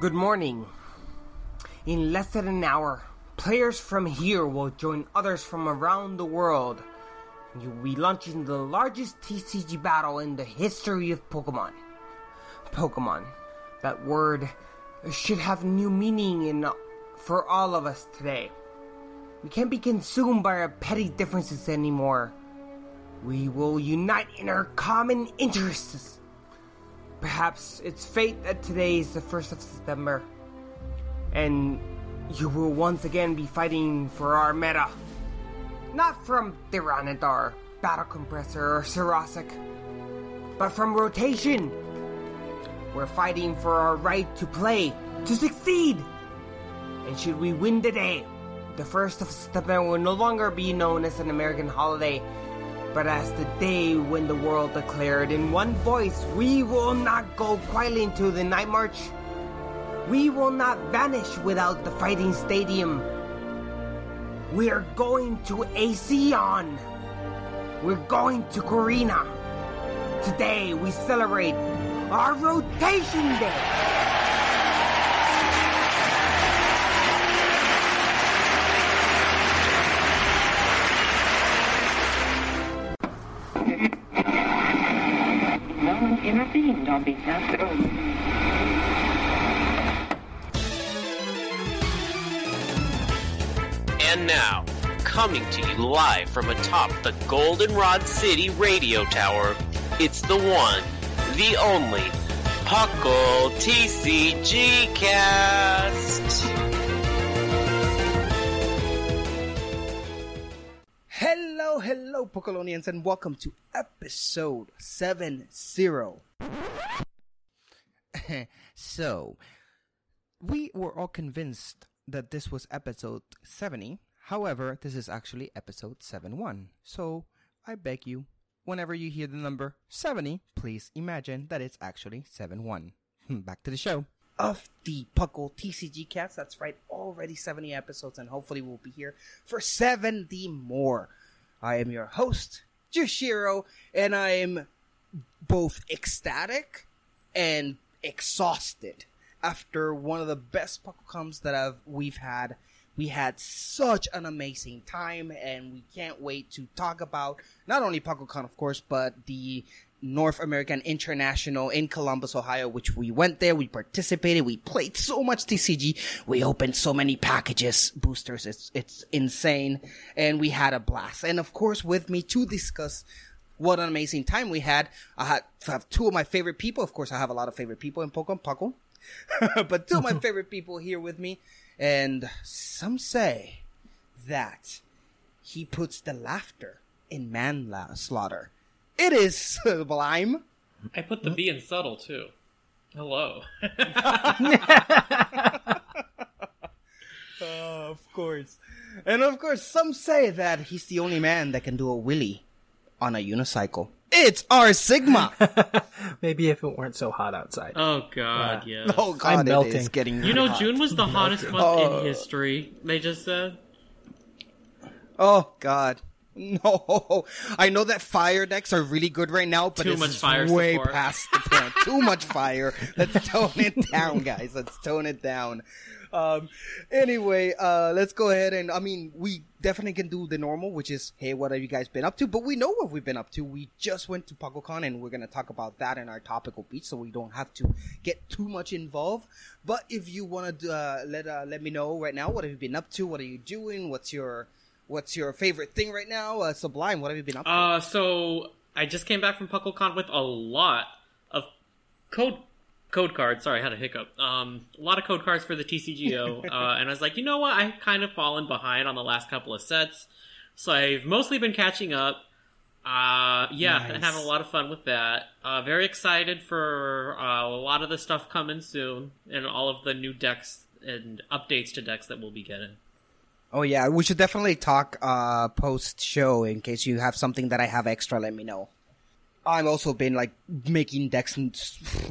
Good morning. In less than an hour, players from here will join others from around the world. You'll be launching the largest TCG battle in the history of Pokemon. Pokemon. That word should have new meaning in for all of us today. We can't be consumed by our petty differences anymore. We will unite in our common interests. Perhaps it's fate that today is the 1st of September. And you will once again be fighting for our meta. Not from Tyranitar, Battle Compressor, or Sarosic, but from Rotation. We're fighting for our right to play, to succeed. And should we win today, the 1st of September will no longer be known as an American holiday, but as the day when the world declared in one voice, we will not go quietly into the night march. We will not vanish without the fighting stadium. We are going to Aeon. We're going to Corina. Today we celebrate our rotation day. Intervened on. And now, coming to you live from atop the Goldenrod City radio tower, it's the one, the only, Puckle TCG Cast. Hello, hello, Pokolonians, and welcome to episode 70. so, we were all convinced that this was episode 70. However, this is actually episode 71. So, I beg you, whenever you hear the number 70, please imagine that it's actually 71. Hmm, back to the show. Of the Puckle TCG cast. That's right, already 70 episodes, and hopefully we'll be here for 70 more. I am your host, Jushiro, and I am both ecstatic and exhausted after one of the best PuckleComs that I've we've had. We had such an amazing time, and we can't wait to talk about not only PuckleCon, of course, but the North American International in Columbus, Ohio, which we went there, we participated, we played so much TCG, we opened so many packages, boosters, it's, it's insane, and we had a blast. And of course, with me to discuss what an amazing time we had, I had, I have two of my favorite people, of course, I have a lot of favorite people in Pokemon Puckle, but two of my favorite people here with me, and some say that he puts the laughter in manslaughter. It is sublime. I put the B in subtle too. Hello. Uh, of course. And of course, some say that he's the only man that can do a willy on a unicycle. It's our Sigma. Maybe if it weren't so hot outside. oh god, Yeah. yeah. oh god, I'm melting. is getting You know, hot. June was the hottest month Oh. in history. They just said. Oh god. No, I know that fire decks are really good right now, but Too this much is fire way support. past the point. Too much fire. Let's tone it down, guys. Let's tone it down. Um, anyway, uh, let's go ahead and, I mean, we definitely can do the normal, which is, hey, what have you guys been up to? But we know what we've been up to. We just went to PacoCon and we're to talk about that in our topical beat, so we don't have to get too much involved. But if you want to, uh, let, uh, let me know right now, what have you been up to? What are you doing? What's your, what's your favorite thing right now? Uh, Sublime, what have you been up to? Uh, so I just came back from PuckleCon with a lot of code code cards. Sorry, I had a hiccup. Um, a lot of code cards for the TCGO, uh, and I was like, you know what? I've kind of fallen behind on the last couple of sets, so I've mostly been catching up. Uh, yeah, Nice. and having a lot of fun with that. Uh, very excited for uh, a lot of the stuff coming soon, and all of the new decks and updates to decks that we'll be getting. Oh yeah, we should definitely talk uh post show in case you have something that I have extra. Let me know. I've also been like making decks n-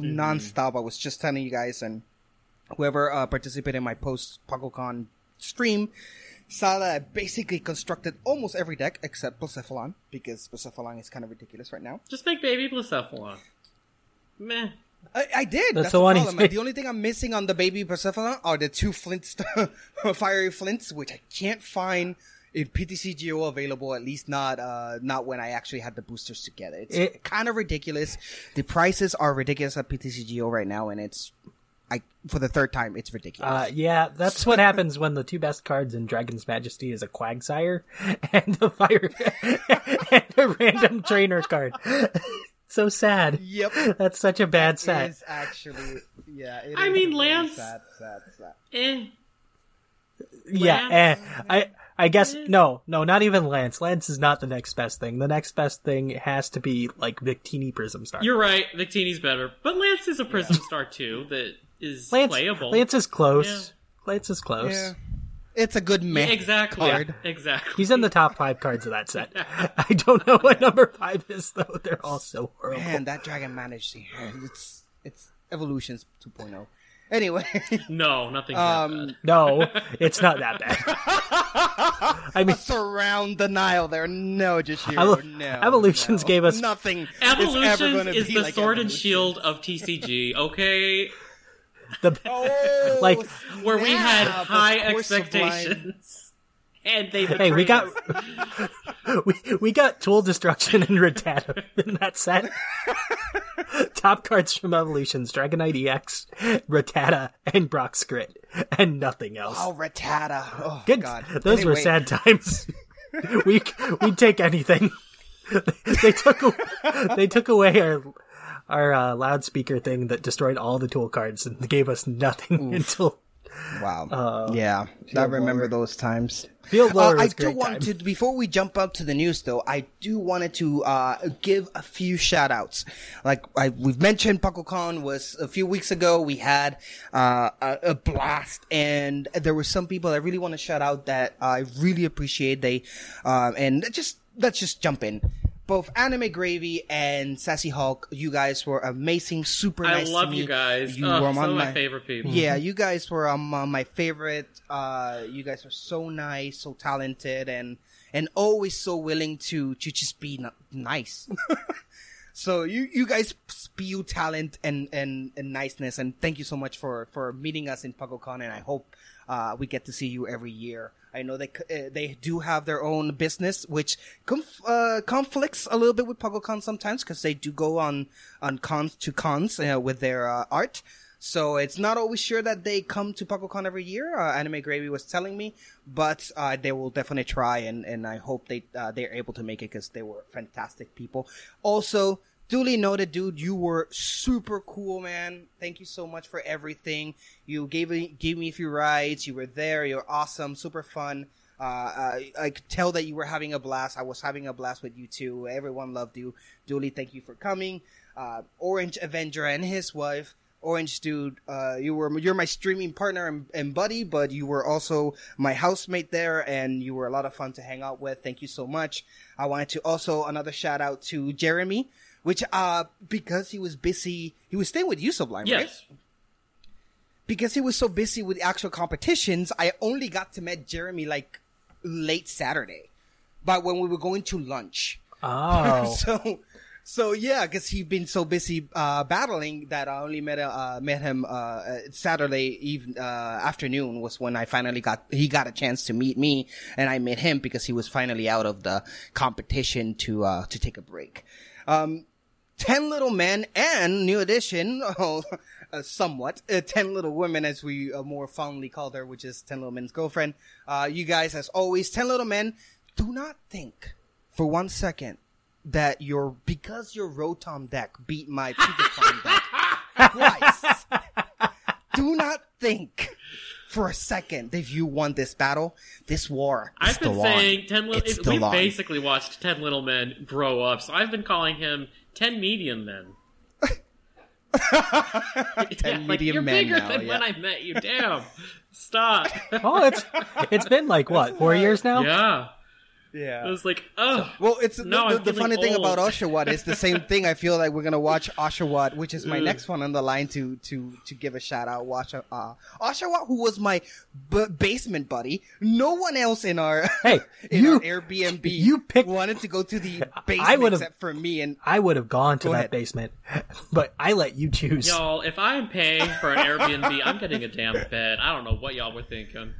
nonstop. I was just telling you guys and whoever uh, participated in my post PuckleCon stream saw that I basically constructed almost every deck except Blacephalon because Blacephalon is kind of ridiculous right now. Just make baby Blacephalon. Meh. I, I did. That's That's, the the one problem. he's- The only thing I'm missing on the baby Persephone are the two flint, fiery flints, which I can't find in PTCGO available. At least not, uh, not when I actually had the boosters together. It's It- kind of ridiculous. The prices are ridiculous at PTCGO right now, and it's, I for the third time, it's ridiculous. Uh, yeah, that's what happens when the two best cards in Dragon's Majesty is a Quagsire and a fire and a random trainer card. so sad. Yep. That's such a bad It set. is actually, yeah. it I is mean, really Lance- Sad, sad, sad. Eh. Yeah, eh, I I guess no, no, not even Lance. Lance is not the next best thing. The next best thing has to be like Victini Prism Star. You're right. Victini's better, but Lance is a Prism Star too that is Lance, playable. Lance is close. Yeah. Lance is close. Yeah. It's a good Yeah, exactly. card. Exactly. He's in the top five cards of that set. I don't know what number five is though. They're all so horrible. Man, that Dragon Majesty, it's, it's Evolutions 2.0. Anyway. No, nothing. Um, No, it's not that bad. I mean, surround the Nile there. No, just Evol- no. Evolutions no. gave us- nothing. is Evolutions ever is be the like sword and shield of TCG. Okay, the Oh, Like, where we had snap, of high course Sublime. expectations, and they. hey, we got we we got Tool Destruction and Rattata in that set. Top cards from Evolutions: Dragonite EX, Rattata, and Brock's Grit, and nothing else. Oh, Rattata. Oh, Good. God. Those were sad times. we we'd take anything. they took a- they took away our our uh, loudspeaker thing that destroyed all the tool cards and gave us nothing until Wow. yeah, I remember those times. Field Uh, Blower I do want time. to before we jump up to the news though. I do wanted to uh, give a few shout outs. Like I, we've mentioned, PuckleCon was a few weeks ago. We had uh, a, a blast, and there were some people I really want to shout out that I really appreciate. They um, and just let's just jump in. Both Anime Gravy and Sassy Hulk, you guys were amazing, super I nice. to love you guys. You Ugh, were some of my my favorite people. yeah, you guys were um, uh, my favorite. Uh, you guys are so nice, so talented, and and always so willing to to just be n- nice. so you you guys spew talent and and and niceness, and thank you so much for for meeting us in PuggleCon, and I hope uh, we get to see you every year. I know they uh, they do have their own business, which conf- uh, conflicts a little bit with PuggleCon sometimes because they do go on on cons to cons uh, with their uh, art. So it's not always sure that they come to PuggleCon every year. Uh, Anime Gravy was telling me, but uh, they will definitely try, and, and I hope they they're able to make it because they were fantastic people. Also, duly noted, dude, you were super cool, man. Thank you so much for everything. You gave me gave me a few rides. You were there. You're awesome, super fun. Uh, I, I could tell that you were having a blast. I was having a blast with you too. Everyone loved you. Dooley, thank you for coming. Uh, Orange Avenger and his wife. Orange dude, uh, you were you're my streaming partner and, and buddy, but you were also my housemate there, and you were a lot of fun to hang out with. Thank you so much. I wanted to also another shout out to Jeremy, which uh because he was busy, he was staying with you, Sublime, right? Yes. because he was so busy with actual competitions, I only got to meet Jeremy like late Saturday. but when we were going to lunch. Oh. so, so yeah, because he'd been so busy uh, battling that I only met uh, met him uh, Saturday even uh, afternoon was when I finally got he got a chance to meet me, and I met him because he was finally out of the competition to uh, to take a break. Um, Ten Little Men and new edition, oh, uh, somewhat, uh, Ten Little Women as we uh, more fondly called her, which is Ten Little Men's girlfriend. Uh, you guys, as always, Ten Little Men, do not think for one second that your because your Rotom deck beat my Pikachu deck twice. do not think for a second that you won this battle. This war I've been saying on. ten little. It's It, still we basically watched ten little men grow up, so I've been calling him ten medium men. Ten like, medium you're men bigger now, than yeah. when I met you. Damn, stop. oh, it's it's been like what four years now. yeah, Yeah. it was like, oh, Well, it's the, No, the, I'm the funny feeling thing about old. Oshawott is the same thing. I feel like we're gonna watch Oshawott, which is my Ugh. next one on the line to to to give a shout out. Watch uh, Oshawott, who was my b- basement buddy. No one else in our Hey, in you- our Airbnb you picked- wanted to go to the basement would've- except for me and I would have gone to Go that ahead. basement, but I let you choose. y'all. If I'm paying for an Airbnb, I'm getting a damn bed. I don't know what y'all were thinking.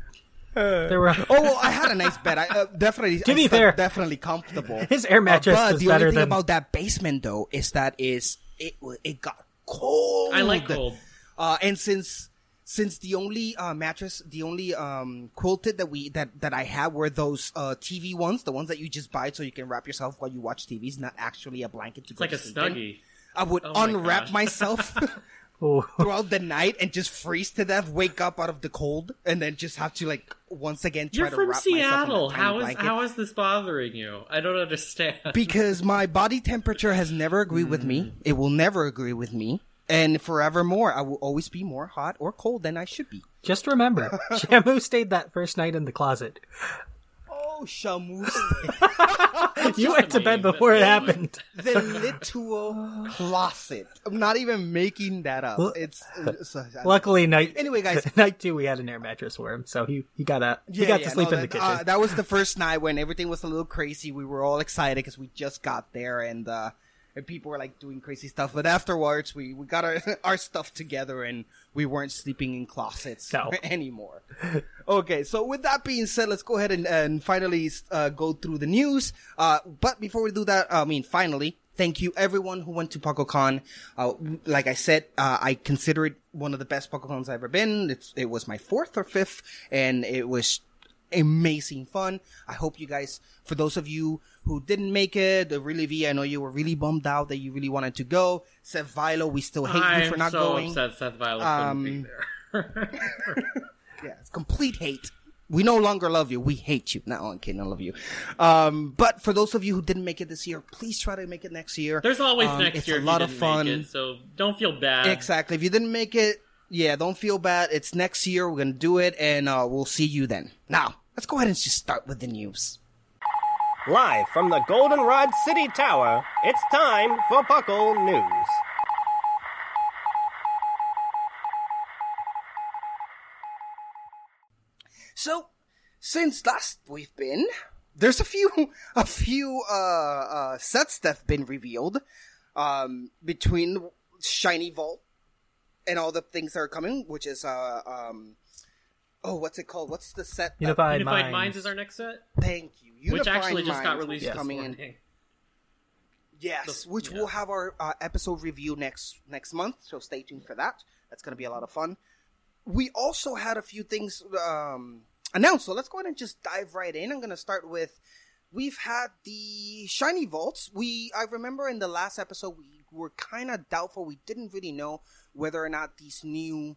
There were oh well, I had a nice bed. I uh, definitely To I be fair, definitely comfortable. his air mattress Uh, but was the better only thing than about that basement though is that is it it got cold. I like cold. Uh, and since since the only uh, mattress, the only um, quilted that we that that I had were those uh, TV ones, the ones that you just buy so you can wrap yourself while you watch TVs, not actually a blanket to It's go like to a sleep in. I would Oh my unwrap gosh. myself Oh, throughout the night and just freeze to death, wake up out of the cold, and then just have to like once again try You're to from wrap myself in Seattle. a tiny How is blanket. how is this bothering you? I don't understand. because my body temperature has never agreed with me. Mm. It will never agree with me. And forevermore, I will always be more hot or cold than I should be. just remember, Shamu stayed that first night in the closet. Oh, Shamus. You went to bed before it happened. the literal closet. I'm not even making that up. Well, It's, it's Luckily, night Anyway, guys. night two we had an air mattress for him, so he he got a he Yeah, got yeah, to sleep no, in the that, kitchen. uh, that was the first night when everything was a little crazy. We were all excited because we just got there and, uh, and people were like doing crazy stuff. But afterwards, we, we got our, our stuff together and we weren't sleeping in closets No. anymore. okay, so with that being said, let's go ahead and, and finally uh, go through the news. Uh, but before we do that, I mean, finally, thank you everyone who went to PocoCon. Uh, like I said, uh, I consider it one of the best PocoCons I've ever been. It's, it was my fourth or fifth, and it was amazing fun. I hope you guys, for those of you who didn't make it, the really V, I know you were really bummed out that you really wanted to go. Seth Vilo, we still hate I'm you for not so going. upset Seth Um, couldn't be there. Yeah, it's complete hate. We no longer love you. We hate you. No, I'm kidding. I love you. Um, but for those of you who didn't make it this year, please try to make it next year. There's always Um, next it's year. a if lot of fun. It, so don't feel bad. Exactly. If you didn't make it, yeah, don't feel bad. It's next year. We're gonna do it, and uh, we'll see you then. Now, let's go ahead and just start with the news. Live from the Goldenrod City Tower, it's time for Puckle News. So, since last we've been, there's a few, a few, uh, uh, sets that've been revealed, um, between Shiny Vault and all the things that are coming, which is, uh, um, oh, what's it called? What's the set? that- Unified, Unified Minds. Minds is our next set, Thank you. Unified which Unified actually just got released is this coming in. morning. Yes, The- which yeah. we'll have our uh, episode review next next month. So stay tuned for that. That's going to be a lot of fun. We also had a few things um, announced, so let's go ahead and just dive right in. I'm going to start with we've had the shiny vaults. We I remember in the last episode we were kind of doubtful. We didn't really know whether or not these new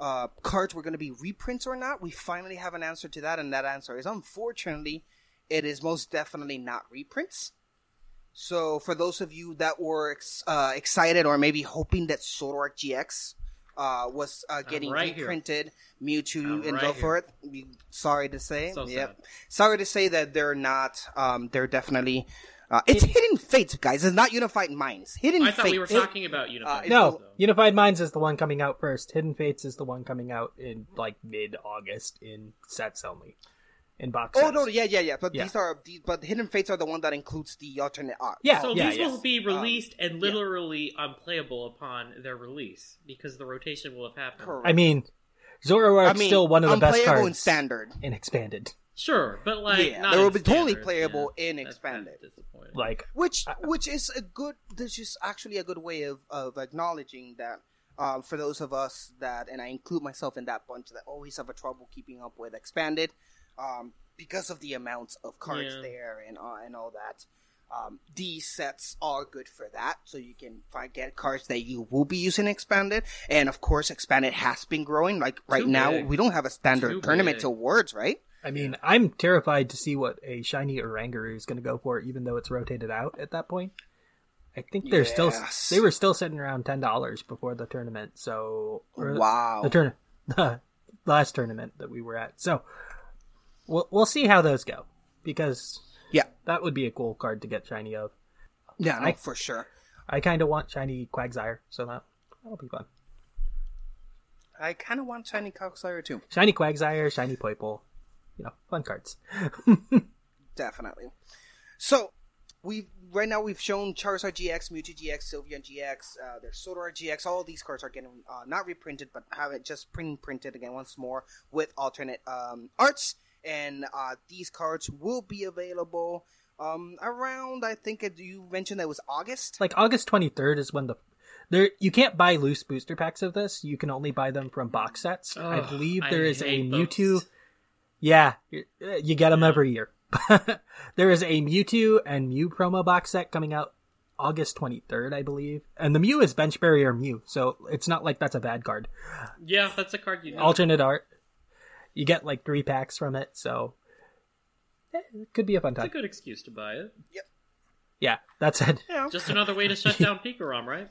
uh, cards were going to be reprints or not. We finally have an answer to that, and that answer is unfortunately it is most definitely not reprints. So for those of you that were ex- uh, excited or maybe hoping that Zoroark GX uh, was uh, getting right here. reprinted, Mewtwo I'm and right go here. for it. Sorry to say, So yep. sad. Sorry to say that they're not. Um, they're definitely. Uh, it's Hidden Fates, guys. It's not Unified Minds. Hidden I thought Fates. we were talking about Unified. uh, No, though. Unified Minds is the one coming out first. Hidden Fates is the one coming out in like mid August in sets only. in box Oh sets. no, yeah, yeah, yeah. But Yeah. these are these, but Hidden Fates are the one that includes the alternate art. Yeah, So yeah, these yeah. will be released and literally unplayable upon their release because the rotation will have happened. Correct. I mean, Zoroark's I mean, still one of the best unplayable cards in standard. and expanded. Sure, but like Yeah, not they will in be totally playable Yeah, in that's expanded. Kinda. Like, which which is a good this is actually a good way of, of acknowledging that um, for those of us that and i include myself in that bunch that always have a trouble keeping up with expanded um, because of the amounts of cards Yeah. there and uh, and all that um, these sets are good for that so you can find get cards that you will be using expanded and of course expanded has been growing like right Too now big. we don't have a standard Too tournament big. till words right I mean, I'm terrified to see what a shiny Oranguru is going to go for, even though it's rotated out at that point. I think they're still they were still sitting around ten dollars before the tournament. So Wow. the turn the last tournament that we were at. So we'll we'll see how those go because yeah that would be a cool card to get shiny of. yeah no, I- for sure I kind of want shiny Quagsire, so that that'll be fun. i kind of want shiny Quagsire too Shiny Quagsire, shiny Poipole, you know, fun cards. Definitely. So we right now we've shown Charizard GX, Mewtwo GX, Sylveon GX. Uh, there's Zoroark GX. All of these cards are getting uh, not reprinted, but have it just print printed again once more with alternate um, arts. And uh, these cards will be available um, around. I think it, you mentioned that it was August. like August 23rd is when the there you can't buy loose booster packs of this. You can only buy them from box sets. I Ugh, believe I there is a hate Mewtwo. those. Yeah, you you get them every year. there is a Mewtwo and Mew promo box set coming out August 23rd, I believe. And the Mew is bench barrier Mew, so it's not like that's a bad card. yeah, that's a card you know. Alternate art. You get like three packs from it, so eh, it could be a fun time. It's a good excuse to buy it. Yep. Yeah, that's it. Just another way to shut down Pikarom, right?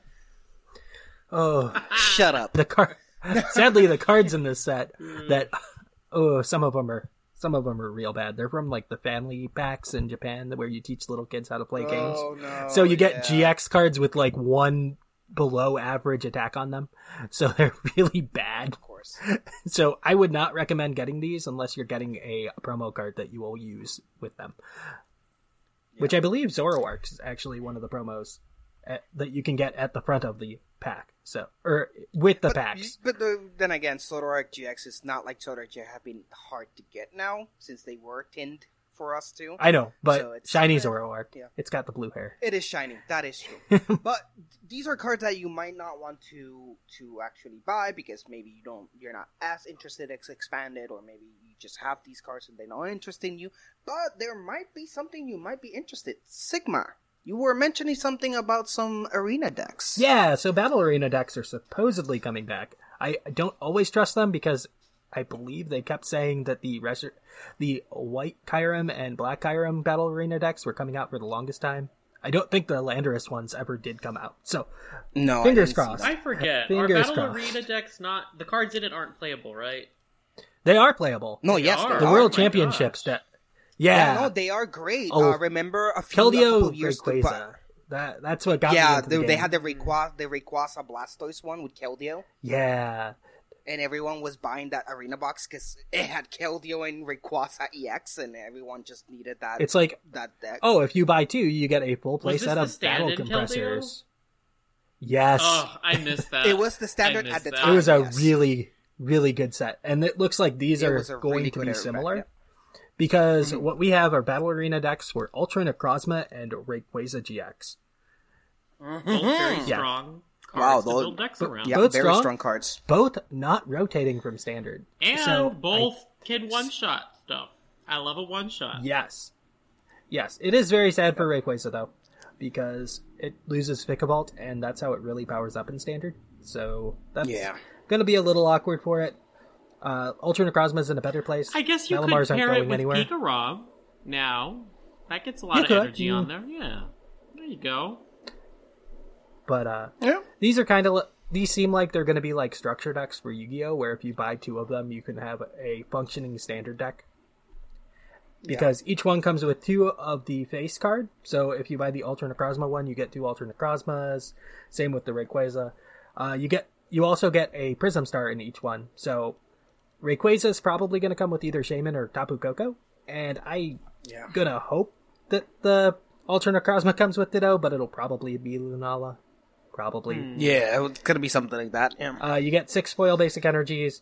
Oh, Shut up. the card. Sadly, the cards in this set that oh, some of them are some of them are real bad. They're from like the family packs in Japan where you teach little kids how to play games. Oh no! so you get yeah. GX cards with like one below average attack on them. So they're really bad. Of course. So I would not recommend getting these unless you're getting a promo card that you will use with them. Which I believe Zoroark is actually one of the promos at, that you can get at the front of the pack. So or with the But, packs. but the, then again, Zoroark GX is not like Zoroark GX have been hard to get now since they were tinned for us too. I know, but So it's- shiny Zoroark. yeah. It's got the blue hair. It is shiny. That is true. but these are cards that you might not want to to actually buy because maybe you don't you're not as interested as expanded or maybe you just have these cards and they're not interested in you. But there might be something you might be interested. Sigma. You were mentioning something about some arena decks. Yeah, so Battle Arena decks are supposedly coming back. I I don't always trust them because I believe they kept saying that the resur- the white Kyurem and black Kyurem Battle Arena decks were coming out for the longest time. I don't think the Landorus ones ever did come out. So No, fingers didn't see crossed. I forget. Our Fingers Battle crossed. Arena decks not the cards in it aren't playable, right? They are playable. No, yes, are. they the are. World Oh my Championships gosh. that Yeah. Yeah, no, they are great. Oh. uh, remember a few a couple Keldeo of years Rayquaza. That that's what got me yeah, into they, the they game. had the Rayquaza, the Rayquaza Blastoise one with Keldeo, Yeah. and everyone was buying that arena box because it had Keldeo and Rayquaza EX, and everyone just needed that. It's like that deck. oh, if you buy two, you get a full play set of battle stand-in compressors. Yes. Oh, I missed that. It was the standard at the that. time. it was a yes. really really good set and it looks like these It are going really to be era back, similar yeah. Because Mm-hmm. what we have are battle arena decks were ultra necrozma and rayquaza gx Both very Yeah. strong Wow, cards to those- build decks around. Yeah, Both very strong. strong? cards. both not rotating from standard And So, both can one shot stuff. I love a one shot. Yes yes it is very sad for rayquaza though because it loses Vikavolt and that's how it really powers up in standard so that's Yeah. gonna be a little awkward for it uh ultra necrozma's in a better place I guess you Malamars could aren't pair it going with anywhere. Pikarom now. That gets a lot You of could, energy on mm. there. Yeah. There you go. but uh Yeah. These are kind of these seem like they're going to be like structure decks for Yu-Gi-Oh, where if you buy two of them, you can have a functioning standard deck. Because each one comes with two of the face card. So if you buy the Ultra Necrozma one, you get two Ultra Necrozmas. Same with the Rayquaza. Uh, you get you also get a Prism Star in each one. So Rayquaza is probably going to come with either Shaymin or Tapu Koko. and I Yeah. gonna hope that the alternate Necrozma comes with Ditto, but it'll probably be Lunala. Probably. Yeah, it's gonna be something like that. Yeah. Uh, you get six foil basic energies,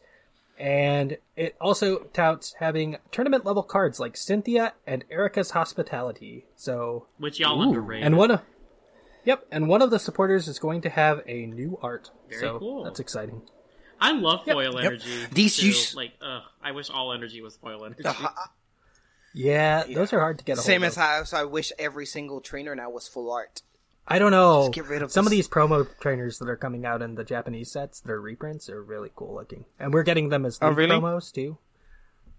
and it also touts having tournament level cards like Cynthia and Erika's Hospitality. So, Which y'all underrated. and one of, yep, and one of the supporters is going to have a new art. Very so cool. That's exciting. I love foil yep. energy. These too. use- like, ugh, I wish all energy was foil energy. Yeah, those are hard to get. A Same hold as of. how so I wish every single trainer now was full art. I don't know. Just get rid of Some of these promo trainers that are coming out in the Japanese sets, their reprints are really cool looking, and we're getting them as Oh, really? promos too.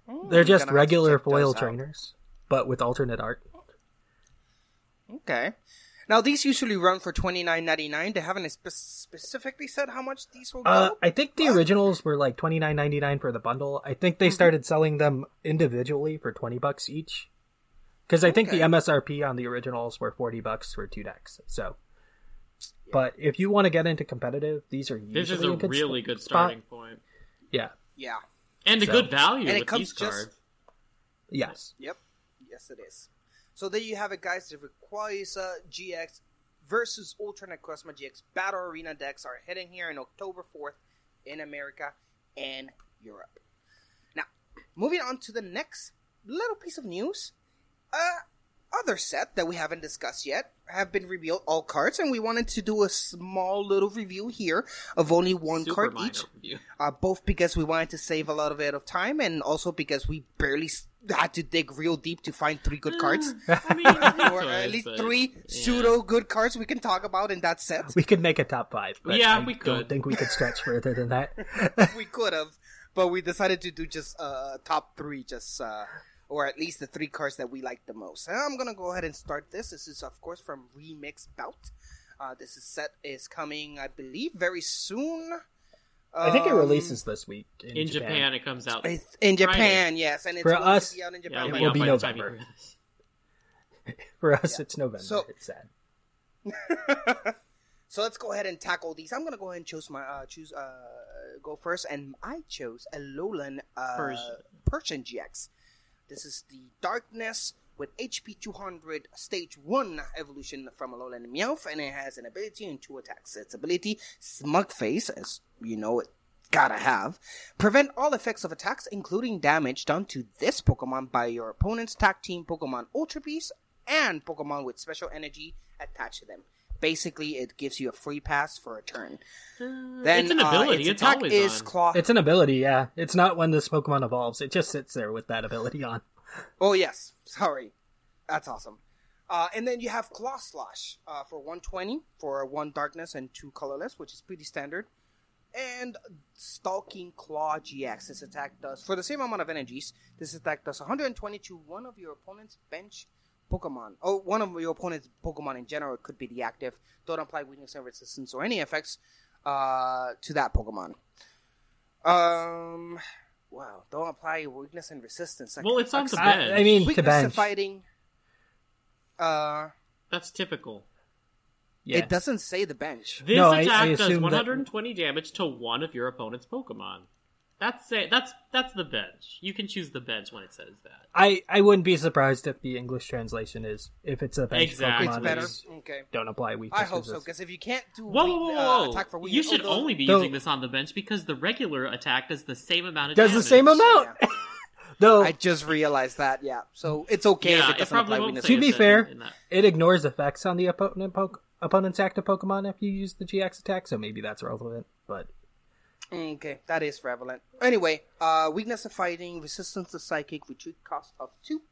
Mm, They're just gonna have to regular check those foil out. trainers, but with alternate art. Okay. Now these usually run for twenty nine ninety nine. They haven't spe- specifically said how much these will go. Uh, I think the originals were like twenty nine ninety nine for the bundle. I think Mm-hmm. they started selling them individually for twenty bucks each. Because I think the MSRP on the originals were forty bucks for two decks. So, but if you want to get into competitive, these are usually This is a good really st- good spot. starting point. Yeah. yeah. And a So- good value And it with comes these just- cards. Yes. Yep. Yes, it is. So there you have it, guys. The Rayquaza GX versus Ultra Necrozma GX Battle Arena decks are heading here in October 4th in America and Europe. Now, moving on to the next little piece of news. Uh, other set that we haven't discussed yet have been revealed all cards, and we wanted to do a small little review here of only one Super card each. Uh, both because we wanted to save a lot of it of time, and also because we barely had to dig real deep to find three good cards, I mean, or at least but- three yeah. pseudo good cards we can talk about in that set. We could make a top five. But Yeah, I we don't think we could stretch further than that. we could have, but we decided to do just uh, top three, just uh, or at least the three cards that we like the most. And I'm gonna go ahead and start this. This is of course from Remix Bout. Uh, this is set is coming, I believe, very soon. I think it Um, releases this week in, In Japan, it comes out. I th- in Japan, Friday. yes, and it's For going to us, be out in Yeah, Japan. it'll be will out be by the time November. For us, it's November. So- it's sad. So let's go ahead and tackle these. I'm gonna go ahead and choose my uh, choose uh, go first, and I chose a Alolan uh, Persian. Persian GX. This is the Darkness with HP 200 Stage One evolution from Alolan Meowth, and it has an ability and two attacks. Its ability Smug Face, as you know it gotta have, prevent all effects of attacks, including damage done to this Pokemon by your opponent's tag team Pokemon Ultra Beast and Pokemon with special energy attached to them. Basically, it gives you a free pass for a turn. Then it's an uh, ability. its it's attack always is on. claw. It's an ability, yeah. It's not when this Pokemon evolves. It just sits there with that ability on. Oh yes, sorry, that's awesome. Uh, and then you have Claw Slash uh, for 120 for one darkness and two colorless, which is pretty standard. And Stalking Claw GX. This attack does for the same amount of energies. This attack does 120 to one of your opponent's bench Pokemon. Oh, one of your opponent's Pokemon in general. It could be the active. Don't apply weakness and resistance or any effects uh, to that Pokemon. Um. Wow, don't apply weakness and resistance. That Well, it's on sucks. the I, bench. I mean, to Weakness bench. fighting. Uh, That's typical. Yeah. it doesn't say the bench. This No, attack I does assume that- 120 damage to one of your opponent's Pokemon. That's it. That's that's the bench. You can choose the bench when it says that. I, I wouldn't be surprised if the English translation is if it's a bench Exactly. Pokemon, It's better. is Okay. don't apply weakness. I hope so, because if you can't do Whoa, weak- whoa, whoa, uh, attack for weak, you should although- only be Though- using this on the bench because the regular attack does the same amount of damage. does damage. the same amount. Though I just realized that. Yeah, so it's okay Yeah, if it it doesn't probably apply weakness. to be fair, in- in that. it ignores effects on the opponent poke, opponent's active Pokemon if you use the GX attack, so maybe that's relevant. But Okay, that is prevalent. Anyway, uh, weakness to fighting, resistance to psychic, retreat cost of two.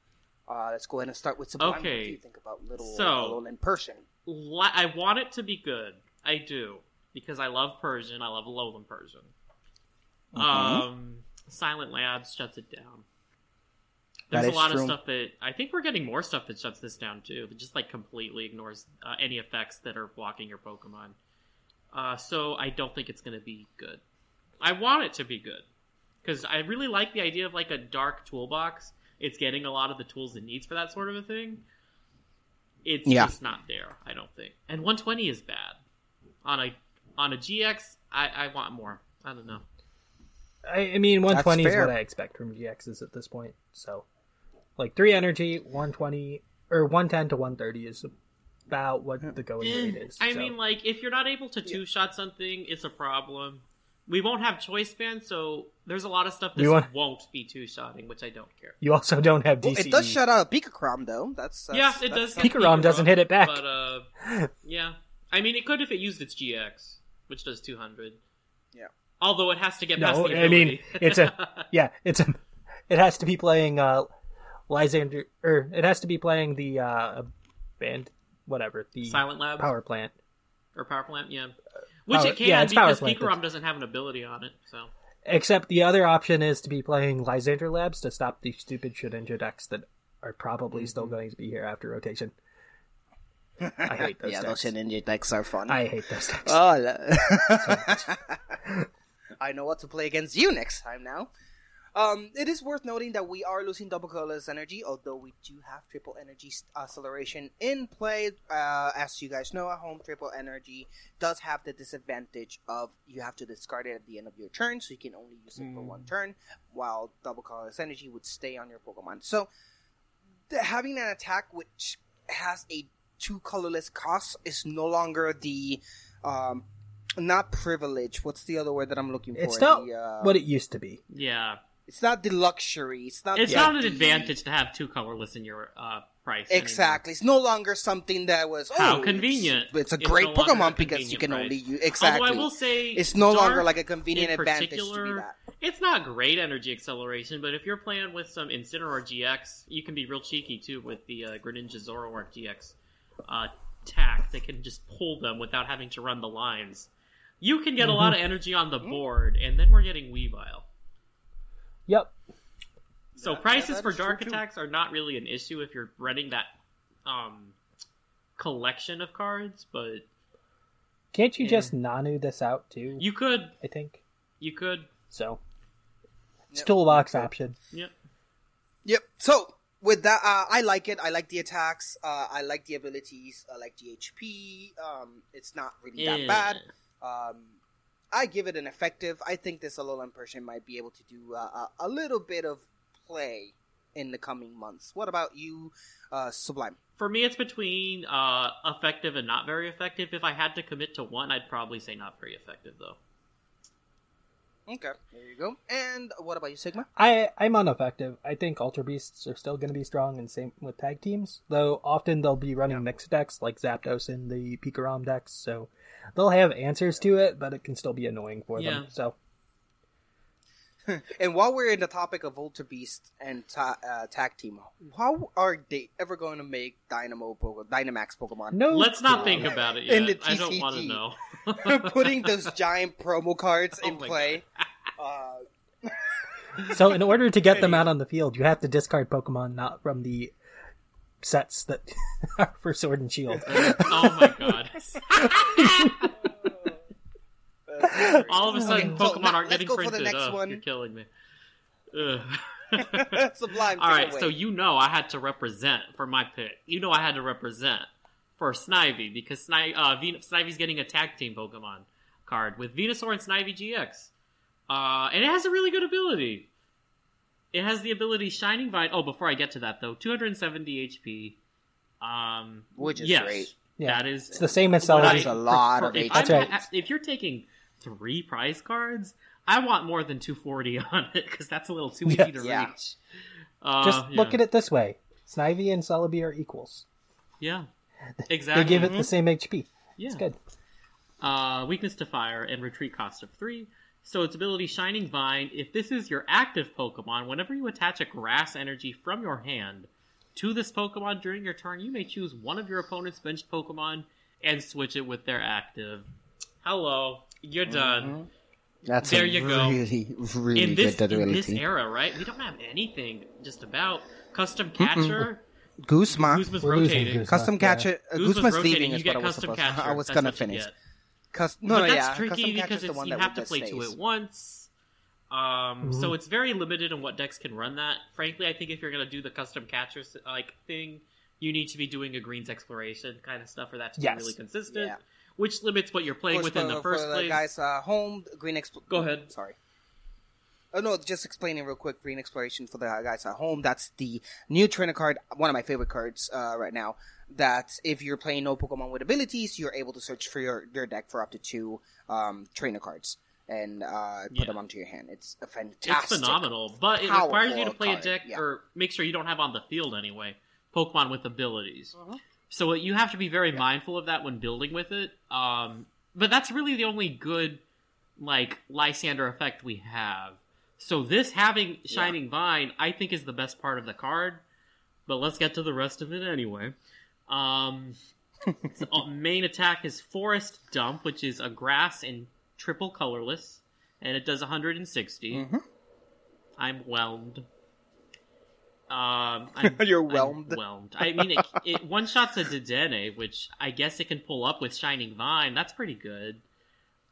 Uh, let's go ahead and start with Sublime. What do you think about little So- Alolan Persian? Li- I want it to be good. I do because I love Persian. I love Alolan Persian. Mm-hmm. Um, Silent Labs shuts it down. There's a lot true. of stuff that I think we're getting more stuff that shuts this down too. That just like completely ignores uh, any effects that are blocking your Pokemon. Uh, so I don't think it's going to be good. I want it to be good because I really like the idea of like a dark toolbox. It's getting a lot of the tools it needs for that sort of a thing. It's Yeah. just not there. I don't think. And 120 is bad on a on a GX. I, I want more. I don't know. I, I mean, 120 is what I expect from GXs at this point. So Like three energy, one twenty or one ten to one thirty is about what the going eh, rate is. I so. mean, like, if you're not able to two shot something, it's a problem. We won't have Choice Band, so there's a lot of stuff that this won't- won't be two shotting, which I don't care. you also don't have Well, it does shut out a Pikarom though. That's, that's yeah, it that's- does. Pika Rom doesn't hit it back. But uh, yeah, I mean, it could if it used its GX, which does 200. Yeah. Although it has to get past No, the I mean it's a yeah, it's a it has to be playing uh Lysandre or it has to be playing the uh band whatever the Silent Labs? power plant. or power plant, yeah. Which Power- it can yeah, because plant, Pikarom doesn't have an ability on it, so. Except the other option is to be playing Lysandre Labs to stop the stupid Shedinja decks that are probably Mm-hmm. still going to be here after rotation. I hate those yeah, decks. those ninja decks are fun. I hate those decks. Oh, la- I know what to play against you next time now. Um, it is worth noting that we are losing double colorless energy, although we do have triple energy acceleration in play. Uh, as you guys know, at home, triple energy does have the disadvantage of you have to discard it at the end of your turn, so you can only use it for one turn, while double colorless energy would stay on your Pokemon. So, the, having an attack which has a two colorless cost is no longer the um, not privilege. What's the other word that I'm looking for? It's not The, uh, what it used to be. Yeah. It's not the luxury. It's not. It's the- not an advantage to have two colorless in your uh, price. Exactly. It's no longer something that was oh, How it's- convenient. It's, a It's great no longer a Pokemon because you can price. only use exactly. Although I will say, it's no longer like a convenient advantage to be particular, that. It's not great energy acceleration, but if you're playing with some Incineroar GX, you can be real cheeky too with the uh, Greninja Zoroark GX uh, tack. They can just pull them without having to run the lines. You can get a lot of Mm-hmm. energy on the board, and then we're getting Weavile. Yep. So That- prices that for is true, dark too. attacks are not really an issue if you're running that um, collection of cards, but Can't you Yeah. just Nanu this out too? you could, I think you could, so. It's Yep. toolbox option. yep. Yep. So with that, uh, I like it. I like the attacks. Uh, I like the abilities. I like the HP. Um, it's not really that bad. Um, I give it an effective. I think this Alolan Persian might be able to do uh, a, a little bit of play in the coming months. What about you, uh, Sublime? For me, it's between uh, effective and not very effective. If I had to commit to one, I'd probably say not very effective, though. Okay, there you go. And what about you, Sigma? I I'm ineffective. I think Ultra Beasts are still going to be strong, and same with tag teams. Though often they'll be running mixed decks like Zapdos in the Pikarom decks, so they'll have answers to it, but it can still be annoying for Yeah. them. So And while we're in the topic of Ultra Beast and ta- uh, tag team, how are they ever going to make Dynamo Pokemon, Dynamax Pokemon? no, Let's not clue. think about it In yet. the I don't want to know. Putting those giant promo cards Oh in play. Uh, So in order to get them out on the field, you have to discard Pokemon not from the sets that are for Sword and Shield. oh my god. All of a sudden, Okay, Pokemon now aren't let's getting go for the printed. next Ugh, one. You're killing me. Ugh. Sublime. All take right, it away. so you know I had to represent for my pick. You know I had to represent for Snivy because Sni- uh, Ven- Snivy's getting a tag team Pokemon card with Venusaur and Snivy GX, uh, and it has a really good ability. It has the ability Shining Vine. Oh, before I get to that though, 270 HP. Um, Which is yes, great. Yeah, that is it's the same as what I a lot prefer. of if, HP. That's right. if you're taking three prize cards, I want more than 240 on it because that's a little too easy Yeah. to Yeah. reach. Uh, Just look yeah. at it this way: Snivy and Celebi are equals. Yeah, exactly. They give it the same HP. Yeah. It's good. uh, weakness to fire and retreat cost of three. So its ability Shining Vine. If this is your active Pokemon, whenever you attach a Grass energy from your hand to this Pokemon during your turn, you may choose one of your opponent's benched Pokemon and switch it with their active. Hello, you're done. That's there a you go. really, really in this good in this era, right? We don't have anything just about custom catcher. Guzma. Guzma's We're rotating. Guzma. Custom Yeah. catcher. Uh, Guzma's Guzma's rotating. leaving You is get what I was custom supposed catcher. I was That's gonna what you finish. Get. Cus- no, but no, that's yeah. tricky custom because catcher's the it's, one you that have to that play to stays. it once. Um, So it's very limited on what decks can run that. Frankly, I think if you're gonna do the custom catcher like thing, you need to be doing a Green's Exploration kind of stuff for that to Yes. be really consistent. Yeah. Which limits what you're playing course, with in the first for place. guys uh, home, Green Expl- Go ahead. Sorry. Oh no, just explaining real quick, green exploration for the guys at home. That's the new trainer card, one of my favorite cards uh, right now. That if you're playing no Pokemon with abilities, you're able to search for your, your deck for up to two um, trainer cards and uh, put Yeah. them onto your hand. It's a fantastic. It's phenomenal, but it requires you to play a deck yeah. or make sure you don't have on the field anyway Pokemon with abilities. Uh-huh. So you have to be very mindful of that when building with it. Um, but that's really the only good like Lysandre effect we have. So this having Shining Vine, I think, is the best part of the card. But let's get to the rest of it anyway. Um, its, uh, main attack is Forest Dump, which is a grass and triple colorless, and it does 160. Mm-hmm. I'm whelmed. Um, I'm, You're I'm whelmed. whelmed. I mean, it, it one shots a Dedenne, which I guess it can pull up with Shining Vine. That's pretty good.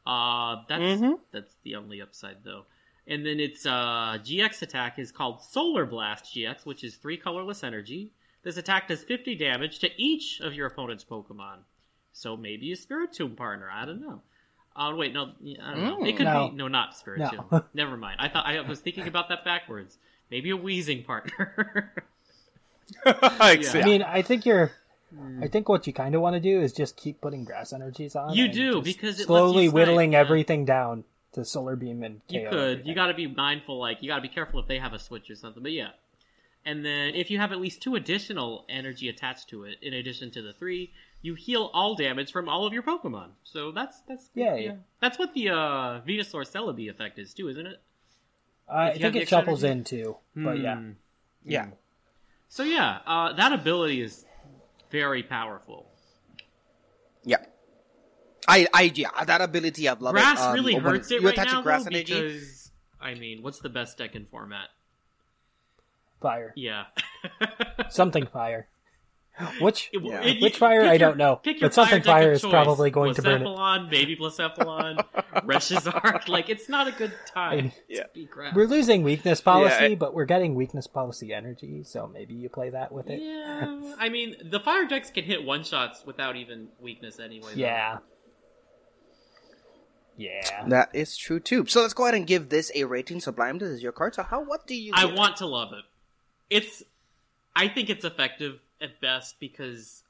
Uh, that's Mhm. that's the only upside though. And then its uh, GX attack is called Solar Blast GX, which is three colorless energy. This attack does 50 damage to each of your opponent's Pokemon. So maybe a Spirit Spiritomb partner. I don't know. Oh wait, no, I don't know. It Mm. could No. be no, not Spiritomb. No. Never mind. I thought I was thinking about that backwards. Maybe a Wheezing partner. I mean, I think you're. I think what you kind of want to do is just keep putting grass energies on. You do, because it lets you slowly whittling yeah. everything down to solar beam and KO. You could. You got to be mindful. Like you got to be careful if they have a switch or something. But yeah. And then if you have at least two additional energy attached to it, in addition to the three, you heal all damage from all of your Pokemon. So that's that's Yeah, yeah. That's what the uh, Venusaur Celebi effect is too, isn't it? I If you have think it extra shuffles energy? in too, but yeah. Hmm. Yeah. So yeah, uh, that ability is very powerful. Yeah. I, I, yeah, that ability, I love grass it. Um, really when hurts it you right now grass though, energy, because I mean, what's the best deck in format? Fire. Yeah. Something fire. Which It- Yeah. it- which fire pick I don't know, pick your but something deck fire is choice. probably going to burn it. Blacephalon, baby Blacephalon, Reshizard. Like it's not a good time. Yeah. to be grass. We're losing weakness policy, I- but we're getting weakness policy energy, so maybe you play that with it. Yeah, I mean the fire decks can hit one shots without even weakness anyway. though. Yeah. Yeah. that is true too. So let's go ahead and give this a rating. Sublime, this is your card. So how, what do you? I give want to love it. It's, I think it's effective at best because,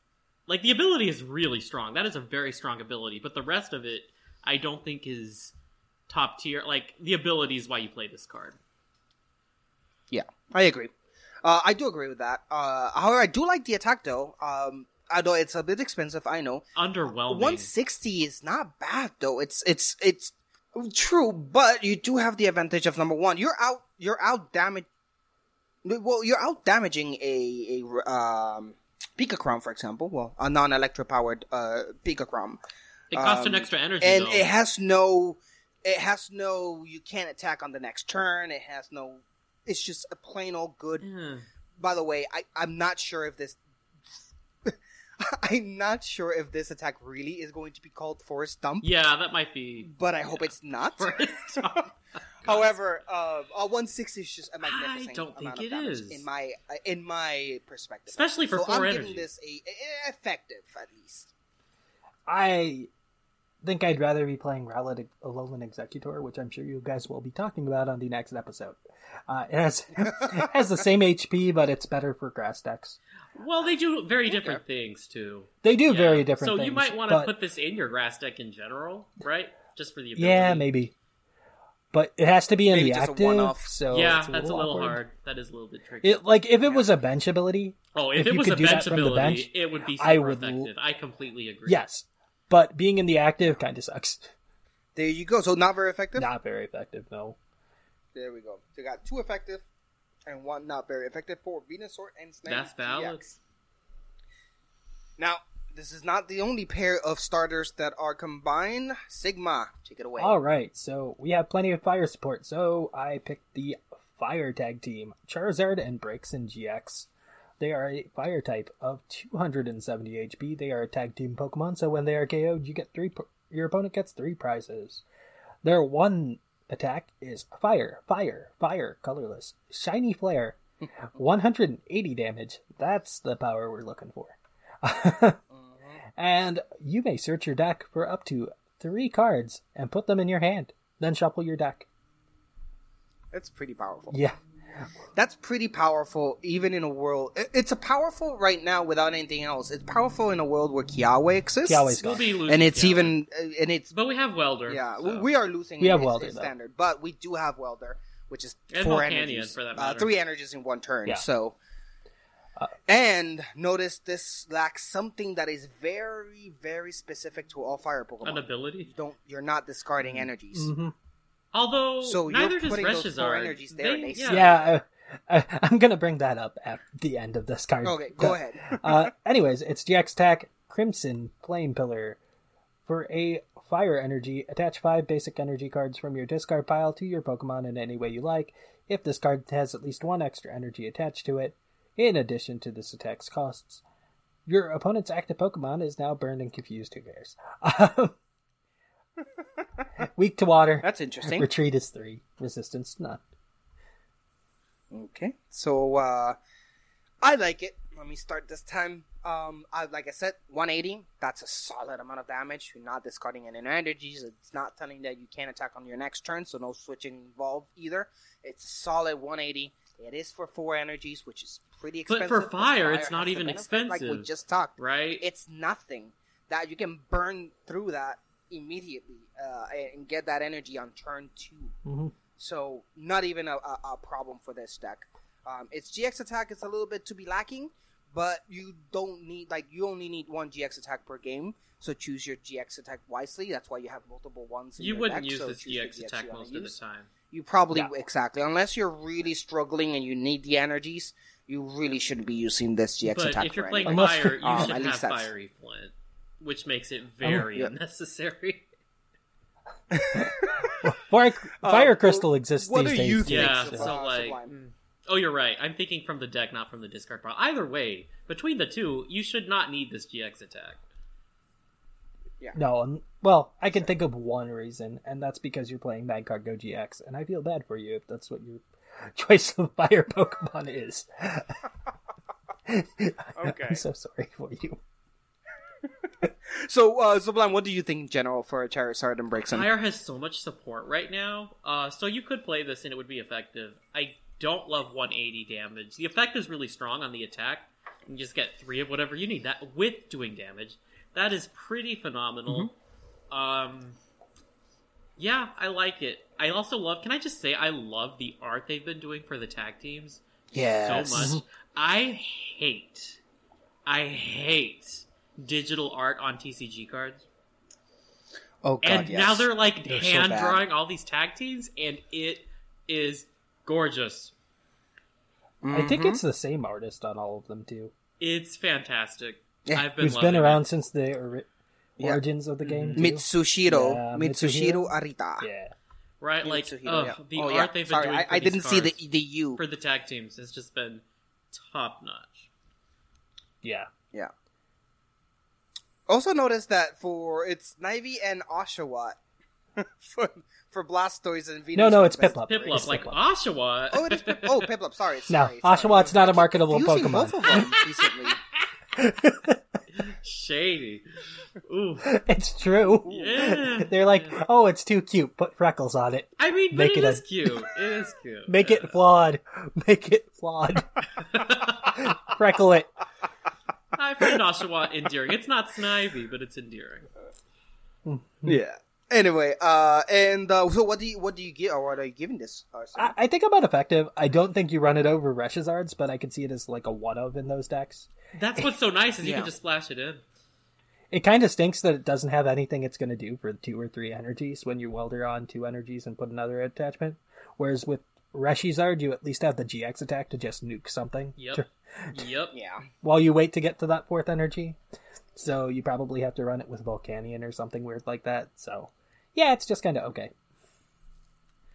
like, the ability is really strong. That is a very strong ability, but the rest of it, I don't think is top tier. Like, the ability is why you play this card. Yeah, I agree. Uh, I do agree with that. Uh, however, I do like the attack though. Um, although it's a bit expensive, I know. Underwhelming. 160 is not bad though. It's it's it's true, but you do have the advantage of number one. You're out. You're out damage. Well, you're out damaging a a um Pika for example. Well, a non-electro powered uh Pika It costs an Um, extra energy, and though. it has no. It has no. You can't attack on the next turn. It has no. It's just a plain old good. Yeah. By the way, I I'm not sure if this. I'm not sure if this attack really is going to be called Forest Dump, Yeah, that might be. but I hope it's not. Forest Dump. However, uh, a 160 is just a magnificent I don't think amount of it damage is. in my uh, in my perspective, Especially for so four I'm energy. giving this a, a- effective at least. I think I'd rather be playing Rowlet Alolan Exeggutor, which I'm sure you guys will be talking about on the next episode. Uh, it has it has the same HP, but it's better for grass decks. Well, they do very different things too. They do Yeah. very different So things. you might want to but- put this in your grass deck in general, right? Just for the ability. Yeah, maybe. But it has to be in Maybe the just a active, one-off. so yeah, it's a that's a little awkward. hard. That is a little bit tricky. It like if it was a bench ability. oh, if, if it you was could a do that bench from the ability, bench, it would be super I would effective. I completely agree. Yes, but being in the active kind of sucks. There you go. So not very effective. Not very effective, no. There we go. So you got two effective and one not very effective for Venusaur and Snake. That's valid. GX. Now, this is not the only pair of starters that are combined. Sigma, take it away. All right, so we have plenty of fire support. So I picked the fire tag team: Charizard and Braixen GX. They are a fire type of 270 HP. They are a tag team Pokemon, so when they are KO'd, you get three. Your opponent gets three prizes. Their one attack is fire, fire, fire, colorless, shiny flare, 180 damage. That's the power we're looking for. and you may search your deck for up to three cards and put them in your hand. Then shuffle your deck. It's pretty powerful. Yeah. That's pretty powerful, even in a world. It's a powerful right now without anything else. It's powerful in a world where Kiawe exists. Kiawe's We'll gone. be losing and it's Kiawe. even uh, and it's But we have Welder. yeah. so. We are losing. We have its- Welder, its though. standard, but we do have Welder, which is And four Volcanion, energies, for that uh, three energies in one turn. Yeah. So. and notice this lacks something that is very, very specific to all fire Pokemon. An ability. You don't you're not discarding energies. hmm Although So neither does putting those four Reshizard. energies there, and they yeah. Yeah. I, I'm gonna bring that up at the end of this card. Okay, go Uh, ahead. uh, anyways, it's GX attack Crimson Flame Pillar. For a fire energy, attach five basic energy cards from your discard pile to your Pokemon in any way you like. If this card has at least one extra energy attached to it, in addition to this attack's costs, your opponent's active Pokemon is now burned and confused. Who cares? Weak to water. That's interesting. Retreat is three. Resistance none. Okay, so uh, I like it. Let me start this time. Um, I, like I said, 180. That's a solid amount of damage. You're not discarding any energies. It's not telling that you can't attack on your next turn, so no switching involved either. It's a solid 180. It is for four energies, which is pretty expensive. But expensive. for fire, it's not even benefit, Like we just talked, Right? It's nothing that you can burn through that immediately uh, and get that energy on turn 2 Mhm. so not even a, a, a problem for this deck. Um, its GX attack is a little bit to be lacking, but you don't need like you only need one GX attack per game. So choose your GX attack wisely. That's why you have multiple ones. In you your wouldn't deck, use so this choose the GX attack you wanna most of the time. You probably Yeah. exactly unless you're really struggling and you need the energies. You really shouldn't be using this GX But attack. if you're playing anything. Fire, you Um, should at have least that's- fiery flint, which makes it very yeah. unnecessary. Fire, fire well, crystal exists what these do days. you think? Yeah, Sublime. so like, Sublime. oh, you're right. I'm thinking from the deck, not from the discard pile. Either way, between the two, you should not need this GX attack. Yeah. No, um, well, I can think of one reason, and that's because you're playing Vanguard Go GX, and I feel bad for you if that's what your choice of fire Pokemon is. Okay. I'm so sorry for you. So, uh, Sublime, what do you think in general for a Charizard and Braixen? Fire has so much support right now, uh, so you could play this and it would be effective. I don't love 180 damage. The effect is really strong on the attack. You just get three of whatever you need. That with doing damage, that is pretty phenomenal. Um, yeah, I like it. I also love. Can I just say I love the art they've been doing for the tag teams Yes. so much. I hate, I hate digital art on TCG cards. Oh God, and yes. now they're like They're hand bad. drawing all these tag teams, and it is gorgeous. I think Mm-hmm. it's the same artist on all of them too. It's fantastic. Yeah. I've been Who's loving been around It. since the ori- Yeah. origins of the game. Too. Mitsushiro, Yeah, Mitsushiro Arita. Yeah. Right, like Mitsuhiro, ugh, yeah. the Oh, art yeah. they've been Sorry, doing. I, for I these didn't see the the U. for the tag teams It's just been top notch. Yeah. Yeah. Also notice that for it's Snivy and Oshawott for for Blastoise and Venus. No, no, it's Best- Piplup. Piplup, It's like Piplup. Oshawott. Oh, it is. Pip- oh, Piplup. Sorry, No, sorry. sorry. Oshawott's not a marketable Using Pokemon. both of them recently. Shady. Ooh. It's true. Yeah. They're like, oh, it's too cute. Put freckles on it. I mean, but Make it it is a- cute. It is cute. Make it flawed. Make it flawed. Freckle it. I find Oshawott endearing. It's not snivy, but it's endearing. Yeah. Anyway, uh, and uh, so what do you what do you give or what are you giving this? Uh, I, I think I'm effective. I don't think you run it over Reshizards, but I can see it as like a one of in those decks. That's what's so nice is you Yeah. can just splash it in. It kind of stinks that it doesn't have anything it's going to do for two or three energies when you welder on two energies and put another attachment. Whereas with Reshizard, you at least have the GX attack to just nuke something Yep. to- Yep. yeah. while you wait to get to that fourth energy. So you probably have to run it with Volcanion or something weird like that. So yeah, it's just kind of okay.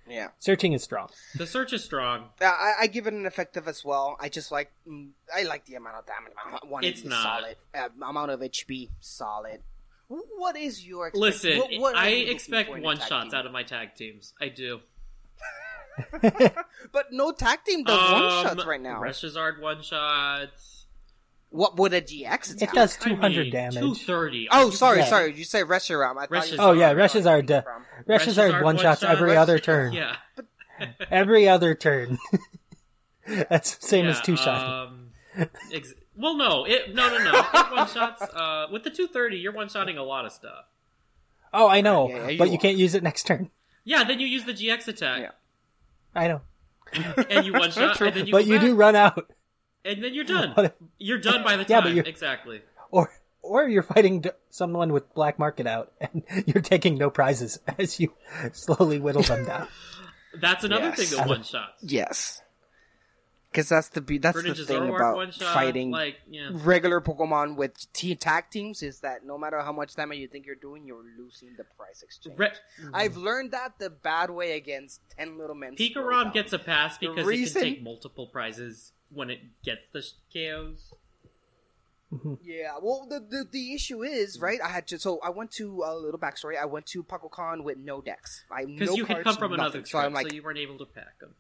Yeah. Searching is strong. The search is strong. I, I give it an effective as well. I just like mm, I like the amount of damage. One It's not. solid. Uh, amount of HP solid. What is your expect- Listen, what- what I you expect for in a one shots team? out of my tag teams. I do. But no tag team does one Um, shots right now. Reshizard one shots. What would a GX attack? It does I 200 mean, damage. 230. Oh, sorry, Yeah. sorry. You say Reshiram. I thought you Reshizard. said Oh yeah, where it Uh, came from. Reshizard one shots every one-shot. other turn. Yeah. Every other turn. That's the same as two shot. Um, ex- well, no, it no no no. One shots. Uh, with the two thirty, you're one shotting a lot of stuff. Oh, I know, Yeah, you but you can't use it next turn. Yeah, then you use the GX attack, Yeah. I know, and you one shot, and then you but you back, do run out, and then you're done. You're done by the time. Yeah, but time. you're- Exactly. or or you're fighting someone with black market out, and you're taking no prizes as you slowly whittle them down. That's another Yes. thing that one shots. Yes. Because that's the be- that's the Greninja thing Zoroark about shot, fighting like yeah. regular Pokemon with team tag teams is that no matter how much damage you think you're doing, you're losing the price exchange. Re- I've learned that the bad way against Ten Little Men. Pikarom gets a pass because reason- it can take multiple prizes when it gets the sh- KOs. Mm-hmm. Yeah, well, the, the the issue is right. I had to, so I went to a little backstory. I went to PuckleCon with no decks. I Because no you had come from another trip, so I'm like, so you weren't able to pack them.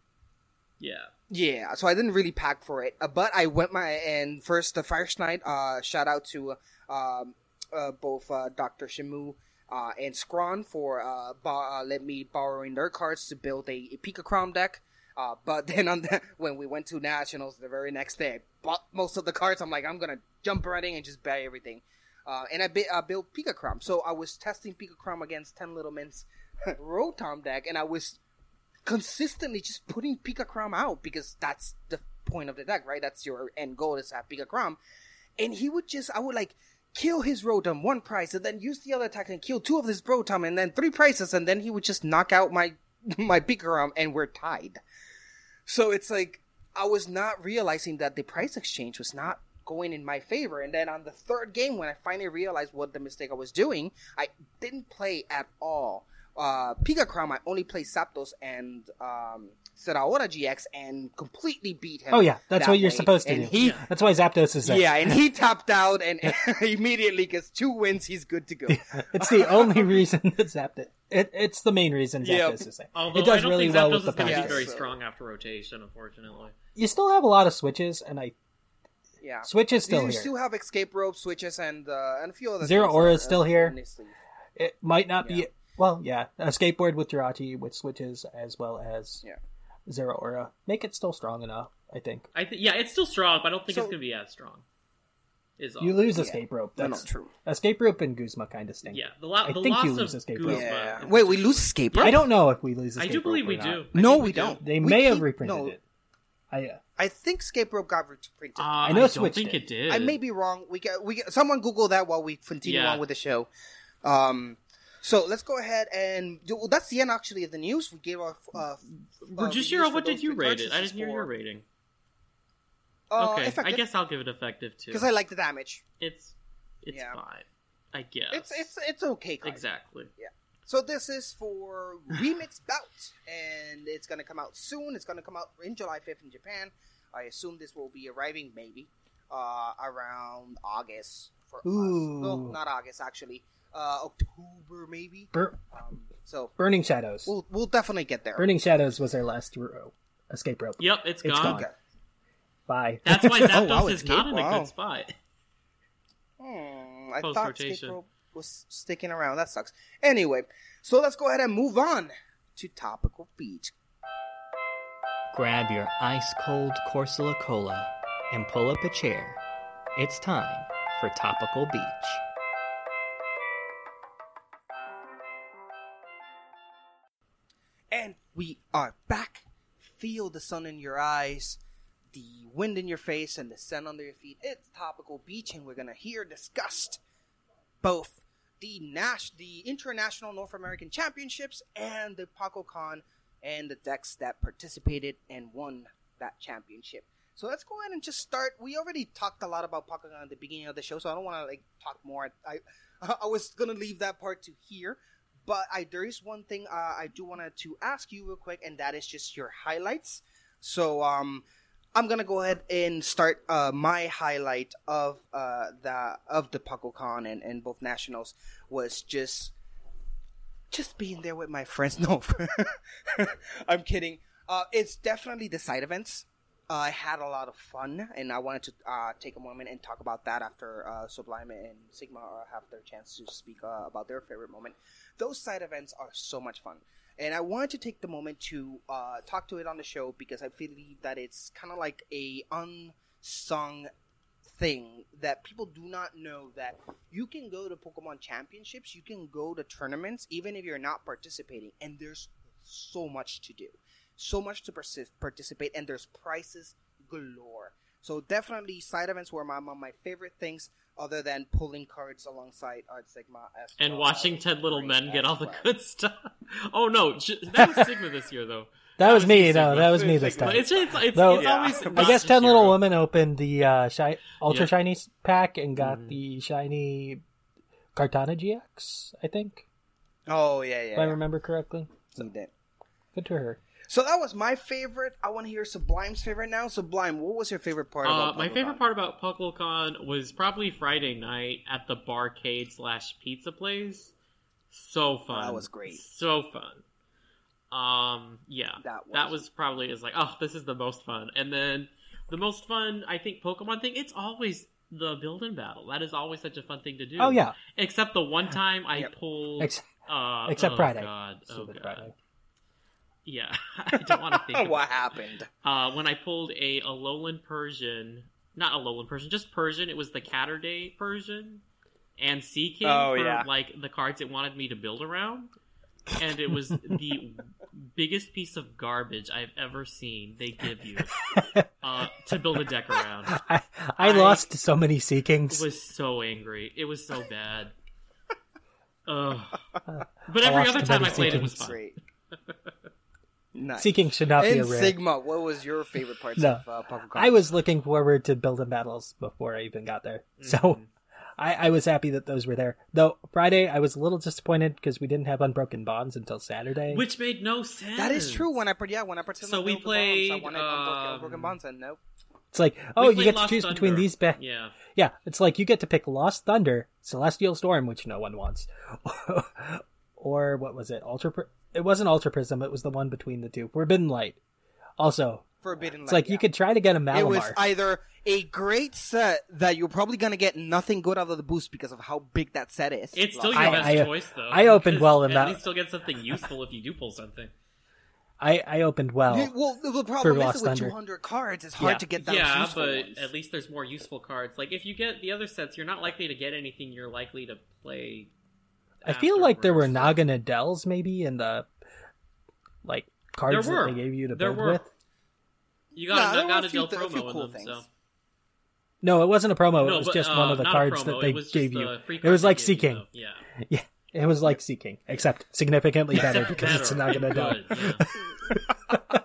Yeah. Yeah, so I didn't really pack for it, uh, but I went my and first the First Night. Uh, shout out to um, uh, both uh, Doctor Shimu uh, and Scron for uh, bo- let me borrowing their cards to build a, a Pika Crom deck. Uh, but then on the, when we went to nationals the very next day, I bought most of the cards. I'm like, I'm gonna jump in and just buy everything. Uh, and I, bi- I built Pika Crom. So I was testing Pika Crom against Ten Little Men's Rotom deck, and I was consistently just putting Pika Crom out because that's the point of the deck, right? That's your end goal is to have Pika Crom. And he would just, I would like kill his Rotom, one price, and then use the other attack and kill two of his Rotom, and then three prices, and then he would just knock out my my Pika Crom, and we're tied. So it's like I was not realizing that the price exchange was not going in my favor. And then on the third game, when I finally realized what the mistake I was doing, I didn't play at all. Uh, Pika Crom, I only played Zapdos and um, Zeraora GX and completely beat him. Oh yeah, that's that what you're way. supposed to and do. He, That's why Zapdos is there. yeah, and he tapped out and immediately gets two wins. He's good to go. it's the only reason that Zapdos. It, it's the main reason Zapdos Yep. is there. Although it does I don't really think well Zapdos with the is going to be very so- strong after rotation, unfortunately. You still have a lot of switches, and I Yeah, Switch is still you here. still have escape rope switches and uh, and a few other Zero things Aura that is still here. in his sleeve. It might not Yeah. be. Well, yeah, a skateboard with Jirachi with switches as well as Yeah. Zeraora make it still strong enough. I think I th- yeah, it's still strong, but I don't think So- it's going to be as strong. Is all. you lose Yeah. escape rope. No, That's no, true. Escape rope and Guzma kind of stink. Yeah, the, lo- I the think loss you of lose escape Guzma. rope. Yeah. Wait, we lose escape rope? I don't know if we lose. Escape I do believe rope we do. not. I No, think we do. don't. They We may have reprinted no. it. I uh, I think escape rope got reprinted. Uh, I I know don't Switch think did. it did. I may be wrong. We get we get someone Google that while we continue Yeah. on with the show. Um, so let's go ahead and do, well, that's the end actually of the news. We gave our uh, uh, what did you rate it? I didn't hear for- your rating. Uh, okay, I guess I'll give it effective too. because I like the damage. it's it's Yeah. fine. I guess It's it's it's okay. Exactly. Yeah. So this is for Remix Bout, and it's gonna come out soon. It's gonna come out in July fifth in Japan. I assume this will be arriving maybe uh, around August for us. Ooh. No, not August actually. Uh, October maybe. Bur- Um, so Burning Shadows. we'll we'll definitely get there. Burning Shadows was our last ro- escape rope. Yep, it's It's gone. gone. Bye. That's why Zapdos Oh, wow, is not in a good spot. Hmm, I Post thought rotation. Escape Rope was sticking around. That sucks. Anyway, so let's go ahead and move on to Topical Beach. Grab your ice cold Corsola Cola and pull up a chair. It's time for Topical Beach. And we are back. Feel the sun in your eyes, the wind in your face, and the sun under your feet. It's Topical Beach, and we're gonna hear discussed both the Nash, the International North American Championships, and the PacoCon, and the decks that participated and won that championship. So let's go ahead and just start. We already talked a lot about PacoCon at the beginning of the show, so I don't want to like talk more. I I was gonna leave that part to here. But I, there is one thing uh, I do want to ask you real quick, and that is just your highlights. So um, I'm gonna go ahead and start uh, my highlight of uh, the of the PuckleCon and, and both nationals was just just being there with my friends. No, I'm kidding. Uh, it's definitely the side events. I had a lot of fun, and I wanted to uh, take a moment and talk about that after uh, Sublime and Sigma uh, have their chance to speak uh, about their favorite moment. Those side events are so much fun, and I wanted to take the moment to uh, talk to it on the show because I believe that it's kind of like a unsung thing that people do not know that you can go to Pokemon Championships, you can go to tournaments, even if you're not participating, and there's so much to do so much to persist, participate, and there's prizes galore. So definitely side events were my, my favorite things, other than pulling cards alongside Art Sigma as and well watching as Ten Little Men get as all the good stuff. Oh no, j- that was Sigma this year though. That was me. Sigma. No, that was me this time. It's, it's, it's, Though, it's always. I guess Ten Little Hero. Women opened the uh, shi- Ultra Yeah. Shiny pack and got the shiny Kartana GX. I think, Oh yeah, yeah. if yeah. I remember correctly. He did. Good to her. So that was my favorite. I want to hear Sublime's favorite now. Sublime, what was your favorite part Uh, about my favorite part about PuckleCon was probably Friday night at the barcade slash pizza place. So fun. That was great. So fun. Um, yeah, That was, that was- was probably is like, oh, this is the most fun. And then the most fun, I think, Pokemon thing. It's always the build and battle. That is always such a fun thing to do. Oh, yeah. Except the one time I Yep. pulled, Ex- uh, except oh, Friday. God, oh Stupid god, Friday. Yeah. I don't want to think. what happened? Uh, when I pulled a Alolan Persian, not Alolan Persian, just Persian. It was the Catterday Persian and Seaking Oh, for yeah. like the cards it wanted me to build around, and it was the biggest piece of garbage I've ever seen. They give you uh, to build a deck around. I, I I- lost so many Seakings. was so angry. It was so bad. Ugh. But every other time I played, it was fun. Great. Nice. Seaking should not be a And rare. Sigma, what was your favorite parts No. of uh, Pokemon? I was looking forward to building battles before I even got there. Mm-hmm. So I, I was happy that those were there. Though Friday, I was a little disappointed because we didn't have Unbroken Bonds until Saturday. Which made no sense. That is true. When I part- yeah, when I participated So we in the Bonds, I played, wanted Unbroken, um, Unbroken Bonds, and nope. it's like, oh, you played get to Lost choose between these. Ba- Yeah. yeah, it's like you get to pick Lost Thunder, Celestial Storm, which no one wants, or what was it? Ultra. Pr- it wasn't Ultra Prism. It was the one between the two. Forbidden Light. Also, Forbidden Light. it's like yeah. you could try to get a Malamar. It was either a great set that you're probably gonna get nothing good out of the boost because of how big that set is. It's still your I- best I- uh, choice, though. I opened well in at that- least you'll get something useful if you do pull something. I, I opened well. Yeah, well, the for problem is that with Thunder. 200 cards, it's hard Yeah. to get those yeah, useful but ones. at least there's more useful cards. Like if you get the other sets, you're not likely to get anything. You're likely to play. I feel like there were afterwards. Naganadels maybe in the like cards There that they gave you to There build were. with. You got there a, were got a a few Del th- a few promo cool in them. things. So No, it wasn't a promo. No, it was but, just uh, one of the cards that they It was just gave you. It was like gave Seaking. though. Yeah. Yeah, it was like Seaking, except significantly better Except because it's a better. Naganadel. Good, yeah.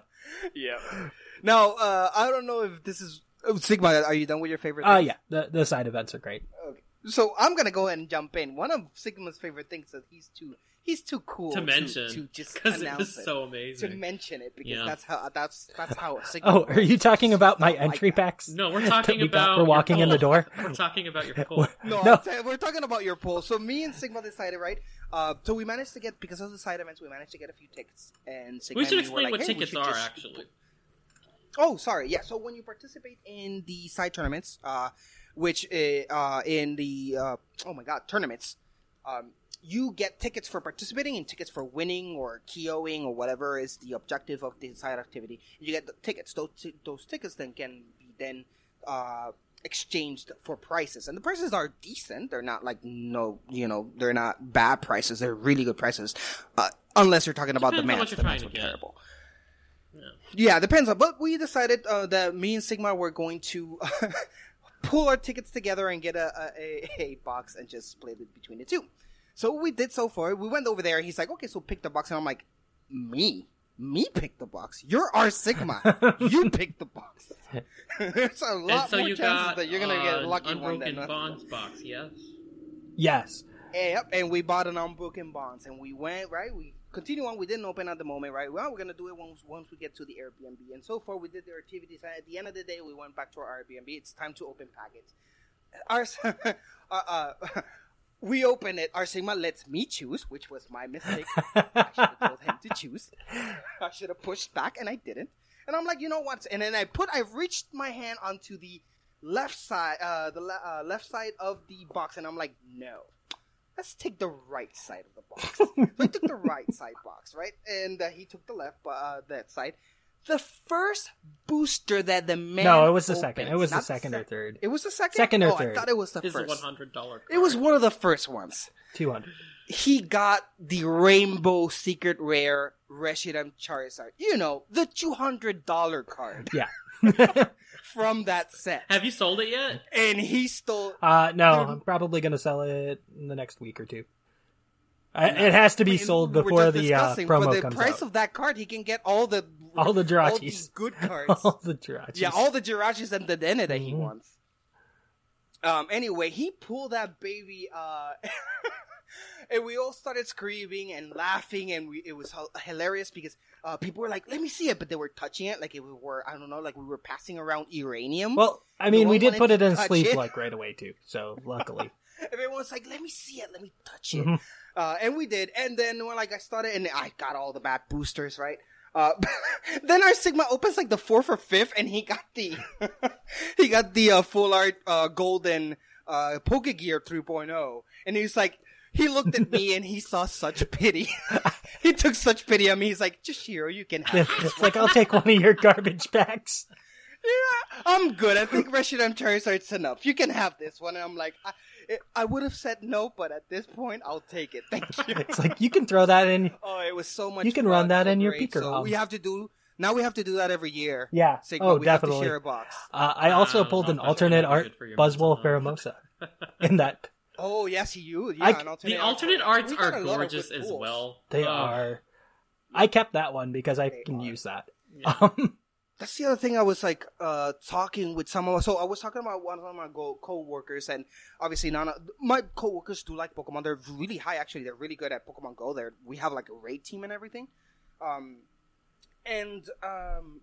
yeah. Now, uh, I don't know if this is oh, Sigma. Are you done with your favorite? Oh things? yeah, the the side events are great. Okay. So I'm gonna go ahead and jump in. One of Sigma's favorite things is that he's too he's too cool To mention, to, just 'cause it announce was so amazing. to mention it because Yeah. that's how that's that's how Sigma. Oh, are you talking about my Not like entry packs? No, we're talking we got about for your walking in the door. We're talking about your poll. No, No. I'm we're talking about your poll. So me and Sigma decided, right? Uh, so we managed to get because of the side events, we managed to get a few tickets. And Sigma We should and me were explain like, what "Hey, tickets are just- actually. Oh, sorry. Yeah. So when you participate in the side tournaments, uh, which uh, uh, in the uh, oh my god tournaments, um, you get tickets for participating and tickets for winning or KOing or whatever is the objective of the side activity. You get the tickets. Those ti- those tickets then can be then uh, exchanged for prices, and the prices are decent. They're not like no, you know, they're not bad prices. They're really good prices, uh, unless you're talking about the Depends match. The match get. terrible. Yeah, depends on. But we decided uh, that me and Sigma were going to pull our tickets together and get a, a, a box and just split it between the two. So we did so far. We went over there. He's like, "Okay, so pick the box," and I'm like, "Me, me pick the box. You're our Sigma. you pick the box." There's a lot and so more you chances got that you're gonna uh, get a lucky an one than Unbroken us. Bonds box, yes. Yes. Yep, and we bought an unbroken bonds, and we went right. We continue on. We didn't open at the moment, right? Well, we're gonna do it once once we get to the Airbnb. And so far, we did the activities. And at the end of the day, we went back to our Airbnb. It's time to open packets. Our uh, uh, we open it. Our Sigma lets me choose, which was my mistake. I should have told him to choose. I should have pushed back, and I didn't. And I'm like, you know what? And then I put, I reached my hand onto the left side, uh, the le- uh, left side of the box, and I'm like, no, let's take the right side of the box. so I took the right side box, right, and uh, he took the left, uh, that side. The first booster that the man No, it was the opens, second. It was the not second or sec- third. It was the second. Second or oh, third. I thought it was the This is a first. one hundred dollar. It was one of the first ones. Two hundred. He got the Rainbow Secret Rare Reshiram Charizard. You know, the two hundred dollar card Yeah. from that set. Have you sold it yet? And he stole. Uh, no, I'm probably gonna sell it in the next week or two. I, it has to be sold before the uh, discussing, promo for the comes price out. of that card, he can get all the all the all Jirachis, good cards. all the Jirachis. Yeah, all the Jirachis and the Dene that he Mhm. wants. Um. Anyway, he pulled that baby. Uh, and we all started screaming and laughing, and we it was hilarious because uh, people were like, "Let me see it," but they were touching it like we were I don't know, like we were passing around uranium. Well, I No mean, we did put it in sleep it. like right away too. So luckily, Everyone's like, "Let me see it. Let me touch it." Mhm. Uh, and we did. And then when like I started, and I got all the bad boosters right. Uh, then our Sigma opens like the fourth or fifth, and he got the he got the uh, full art uh, golden uh, Pokegear 3.0, and he's like. He looked at me and he saw such pity. he took such pity on me. He's like, "Jashiro, you can have this it's like I'll take one of your garbage bags. yeah, I'm good. I think Reshiram Charizard's enough. You can have this one. And I'm like, I, it, I would have said no, but at this point, I'll take it. Thank you. It's like you can throw that in. oh, it was so much. You can fun, run that so in your great. Pika So we have to do now. We have to do that every year. Yeah. Sigma, oh, we have to definitely. share a box. Uh, I also Uh, pulled an alternate art for your Buzzwole mental Pheromosa in that. Oh yes, you. Yeah, I- alternate The alternate art. arts We are a lot of gorgeous as pulls. well. They Uh, are. I kept that one because I can are. use that. Yeah. Um, That's the other thing I was like uh talking with someone. So I was talking about one of my co-workers, and obviously none of my co-workers do like Pokemon. They're really high, actually. They're really good at Pokemon Go. They're we have like a raid team and everything. Um, and um,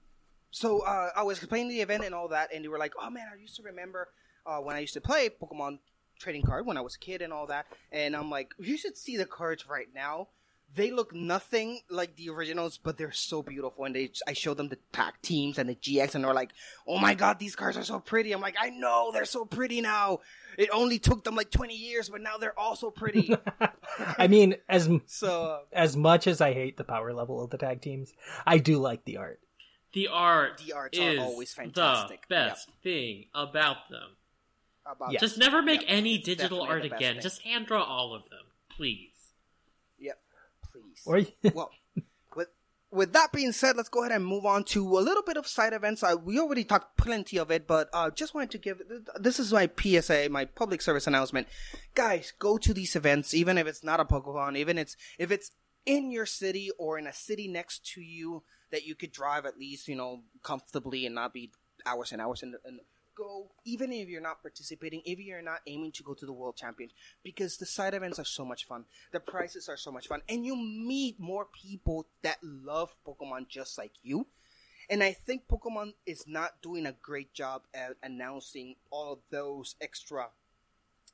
so uh, I was explaining the event and all that, and they were like, "Oh man, I used to remember uh, when I used to play Pokemon trading card when I was a kid and all that." And I'm like, "You should see the cards right now." They look nothing like the originals, but they're so beautiful. And they, I showed them the pack teams and the GX, and they're like, "Oh my god, these cards are so pretty!" I'm like, "I know they're so pretty now. It only took them like 20 years, but now they're all so pretty." I mean, as so uh, as much as I hate the power level of the tag teams, I do like the art. The art The arts are is always fantastic. the best thing about them. About Yeah. Just never make Yep, any digital art again. thing. Just hand draw all of them, please. Yep, please. Or well, with with that being said, let's go ahead and move on to a little bit of side events. Uh, we already talked plenty of it, but uh, just wanted to give this is my PSA, my public service announcement. Guys, go to these events, even if it's not a Pokemon, even it's if it's in your city or in a city next to you that you could drive at least you know comfortably and not be hours and hours and, and go even if you're not participating if you're not aiming to go to the world champion because the side events are so much fun the prizes are so much fun and you meet more people that love pokemon just like you and i think pokemon is not doing a great job at announcing all of those extra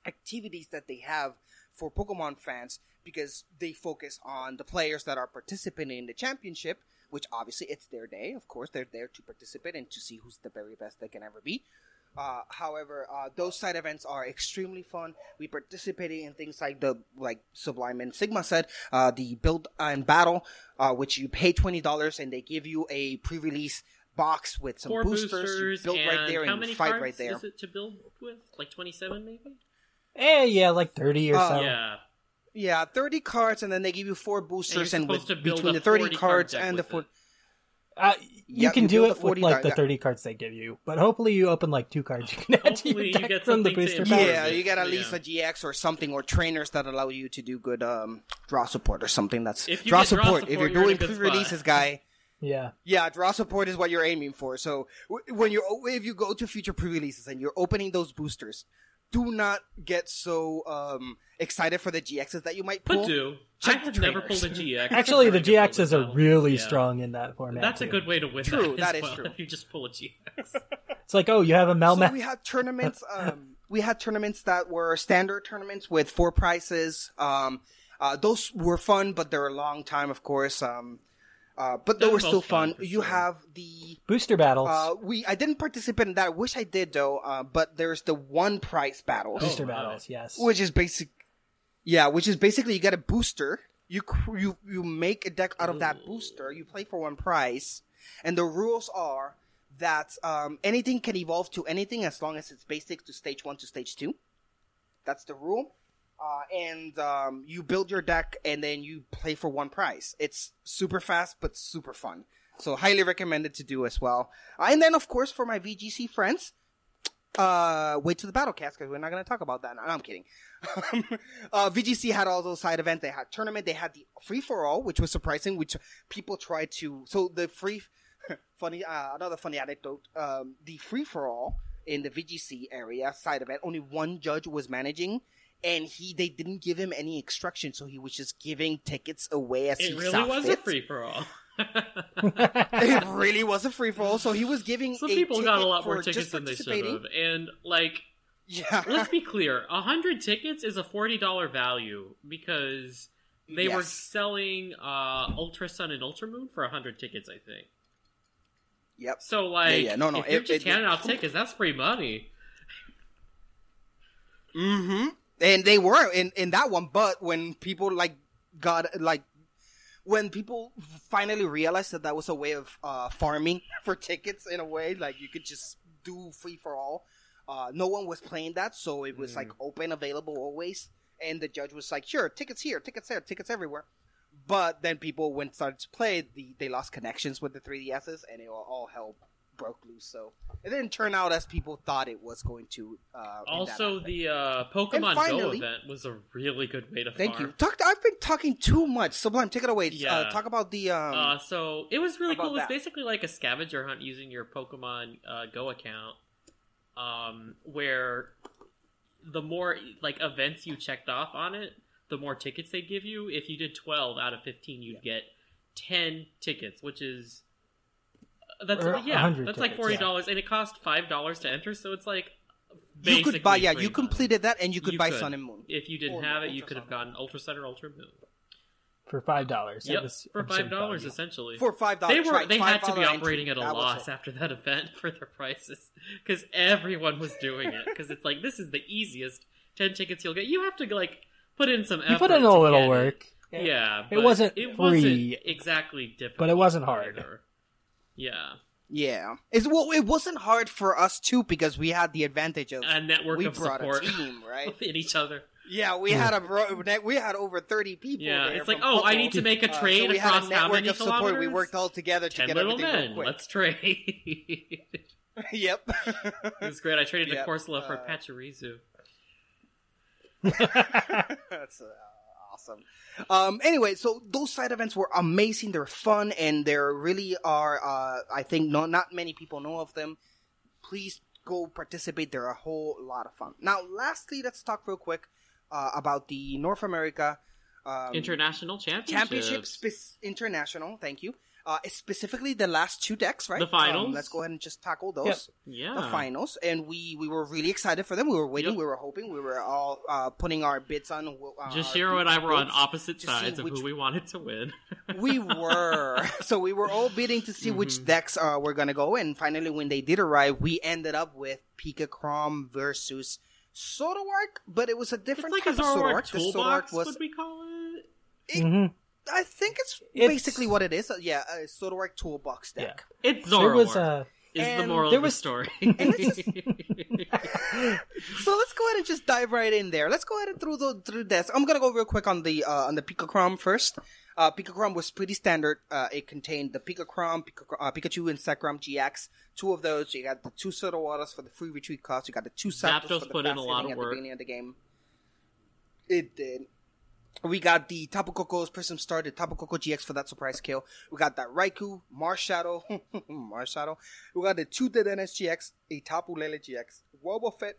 activities that they have for Pokemon fans because they focus on the players that are participating in the championship, which obviously it's their day. Of course, they're there to participate and to see who's the very best they can ever be. Uh, however, uh, those side events are extremely fun. We participated in things like the like Sublime and Sigma said, uh, the build and battle, uh, which you pay twenty dollars and they give you a pre-release box with some Four boosters, boosters, you build right there and many you fight cards right there. is it to build with? Like twenty-seven, maybe. eh, yeah, like thirty or Uh, so. Yeah. Yeah, thirty cards, and then they give you four boosters, and, supposed with, between the thirty 40 card cards and the four, it. Uh, you Yep, can you do it the 40 with like die- the yeah. 30 cards they give you, but hopefully you open like two cards you can add to your Hopefully you get from the booster pack. yeah, you get at yeah. least a GX or something, or trainers that allow you to do good um, draw support or something. That's If you draw get draw support. support, if you're you're doing pre-releases, guy, Yeah. yeah, draw support is what you're aiming for. So w- when you if you go to future pre-releases and you're opening those boosters, do not get so um, excited for the GXs that you might pull. But do. Check I have the never pulled a GX. Actually, the Trying to build GXs are really Yeah. strong in that format. That's a good way to win True, that, that as is well, true. If you just pull a GX. It's like, oh, you have a So we had tournaments. Um, we had tournaments that were standard tournaments with four prizes. Um, uh, those were fun, but they're a long time, of course. Um, Uh, but they were still fun, fun. You sure. have the Booster battles. uh, we. I didn't participate in that. I wish I did though. Uh, but there's the one prize battles, Booster Oh, wow. battles, yes. which is basic. Yeah, which is basically you get a booster. You you you make a deck out of that booster. You play for one prize, and the rules are that um, anything can evolve to anything as long as it's basic to stage one to stage two. That's the rule. Uh, and um, you build your deck and then you play for one prize. It's super fast but super fun. So highly recommended to do as well. Uh, and then of course for my VGC friends, uh, wait to the Battlecast because we're not going to talk about that. No, I'm kidding. uh, VGC had all those side events. They had tournament. They had the free for all, which was surprising. Which people tried to. So the free, funny, uh, another funny anecdote. Um, the free for all in the VGC area side event, only one judge was managing. And he, they didn't give him any instruction, so he was just giving tickets away as he It really saw was fit. a free for all. it really was a free for all. So he was giving. Some people got a lot more tickets than they should have, and like, Yeah. let's be clear: a hundred tickets is a forty dollar value because they were selling uh, Ultra Sun and Ultra Moon for a hundred tickets, I think. Yep. So like, yeah, no, no, if you're it- just it- handing out tickets, that's free money. Mm-hmm. And they were in in that one, but when people like got like when people finally realized that that was a way of uh, farming for tickets in a way, like you could just do free for all. Uh, no one was playing that, so it was like open, available always. And the judge was like, "Sure, tickets here, tickets there, tickets everywhere." But then people, when started to play, the, they lost connections with the 3DSs, and it all, all hell broke loose. So it didn't turn out as people thought it was going to. Uh, Also, the uh, Pokemon Go event was a really good way to Thank farm. you. Talk. I've been talking too much. Sublime, take it away. Yeah. Uh, talk about the. Um, uh, so it was really cool. It's basically like a scavenger hunt using your Pokemon uh, Go account, um, where the more like events you checked off on it, the more tickets they give you. If you did twelve out of fifteen, you'd get ten tickets, which is that's Or yeah, 100 that's like forty dollars, and it cost five dollars to enter. So it's like you could buy. Yeah, you completed that, and you could You buy could. Sun and Moon. If you didn't Or have it, you could have gotten Ultra Sun or Ultra Moon. for five dollars. Yep, for five dollars essentially. For $5, they were right, they had to be $5 operating at a That loss after that event for their prices because everyone was doing it because it's like this is the easiest ten tickets you'll get. You have to like put in some effort. You put in a little get it. work. Yeah, It but wasn't it free, wasn't exactly difficult, but it wasn't hard. either. Yeah, Yeah, it's well, it wasn't hard for us too because we had the advantage of a network we of brought support a team, right? in each other. Yeah, we had a bro- we had over thirty people. Yeah, there it's like, from oh, I need to make a Uh, trade so we had across a how network many of support. We worked all together to Ten get little everything real men. quick. Let's trade. yep. it was great. I traded Yep, a Corsola for uh, Pachirisu. That's uh, awesome. Um, anyway, so those side events were amazing. They're fun, and there really are. Uh, I think not not many people know of them. Please go participate. They're a whole lot of fun. Now, lastly, let's talk real quick uh, about the North America um, International Championships. Championship spec- International. Thank you. Uh, specifically, the last two decks, right? The finals. Um, let's go ahead and just tackle those. Yep. Yeah. The finals, and we we were really excited for them. We were waiting. Yep. We were hoping. We were all uh, putting our bits on. Uh, Jashiro and I were on opposite sides of which- who we wanted to win. we were. so we were all bidding to see Mm-hmm. which decks uh, were going to go. And finally, when they did arrive, we ended up with Pika Crom versus Zoroark, but it was a it's different like a type of Zoroark Zoroark. The toolbox, Zoroark was. would we call it? Mhm. I think it's, It's- basically what it is. Uh, yeah, a Zoroark toolbox deck. It's There Zoroark. was uh, is the moral there of the was- story. So let's go ahead and just dive right in there. Let's go ahead and through the through this. I'm gonna go real quick on the uh, on the Pikachrom first. Uh, Pikachrom was pretty standard. Uh, it contained the Pikachrom, Pika, uh, Pikachu, and Zekrom GX. Two of those. You got the two Soda Waters for the free retreat cost. You got the two Zapdos Zapdos for the put in a lot hitting of at the work. beginning of the game. It did. We got the Tapu Koko's Prism Star, the Tapu Koko GX for that surprise kill. We got that Raikou, Marshadow, Marshadow. We got the two Dedennes GX, a Tapu Lele GX, Wobbuffet,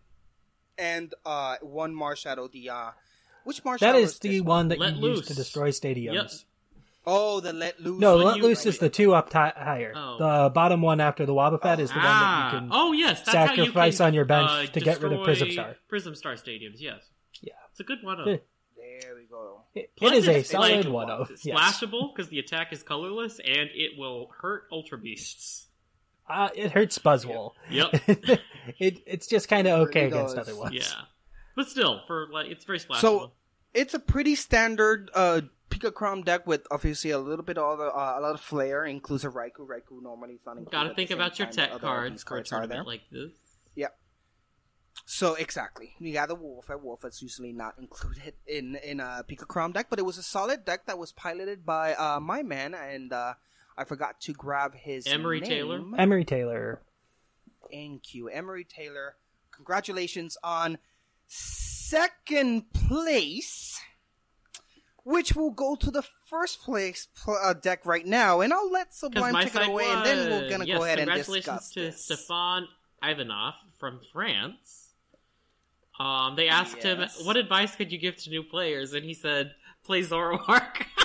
and uh, one Marshadow. The uh, which Marshadow? that is the this one that Let you loose. use to destroy stadiums. Yep. Oh, the Let Loose. No, When let you- loose is the two up ti higher. Oh. The bottom one after the Wobbuffet is the one that ah, you can. oh yes, that's how you sacrifice can, on your bench uh, to get rid of Prism Star. Prism Star stadiums. Yes, Yeah. it's a good one. Yeah. There. It, Plus, it is a solid like, one of. Yes. Splashable because the attack is colorless and it will hurt Ultra Beasts. Uh, it hurts Buzzwole. Yep. it it's just kind of okay really against does. other ones. Yeah, but still, for like, it's very splashable. So it's a pretty standard uh, Pika Crom deck with obviously a little bit of the, uh, a lot of flair, inclusive Raikou. Raikou normally is not included. Gotta think about your tech cards these for a cards are there. like this. Yep. So exactly, we got the wolf. At wolf is usually not included in in a Pika Crom deck, but it was a solid deck that was piloted by uh, my man, and uh, I forgot to grab his Emery name. Taylor? Emery Taylor. Thank you, Emery Taylor. Congratulations on second place, which will go to the first place pl- uh, deck right now, and I'll let Because Sublime my take it away, and then we're gonna yes, go ahead and discuss congratulations to this. Stéphane Ivanoff from France. Um, they asked him, "What advice could you give to new players?" And he said, "Play Zoroark."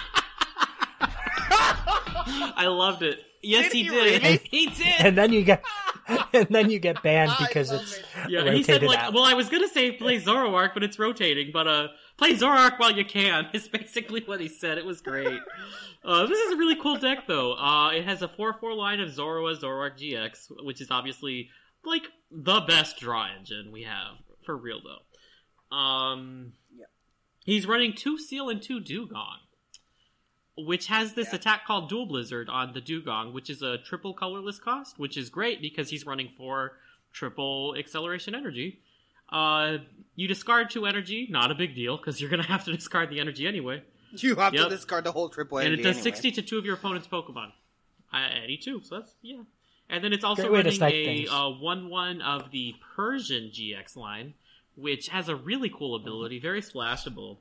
I loved it. Yes, Did he, he did. really? He did. And then you get and then you get banned because it's it. Yeah, he said like, out. well, I was gonna say play Zoroark, but it's rotating. But uh, play Zoroark while you can is basically what he said. It was great. uh, this is a really cool deck, though. Uh, it has a four-four line of Zoroa Zoroark GX, which is obviously like the best draw engine we have for real, though. Um, Yeah. he's running two Seel and two Dewgong. Which has this Yeah. attack called Dual Blizzard on the Dewgong, which is a triple colorless cost, which is great because he's running four triple acceleration energy. Uh, you discard two energy, not a big deal because you're gonna have to discard the energy anyway. You have Yep. to discard the whole triple energy. and it does anyway. 60 to two of your opponent's Pokemon. Uh, any two, so that's yeah. And then it's also running a uh, one-one of the Persian GX line, which has a really cool ability, very splashable.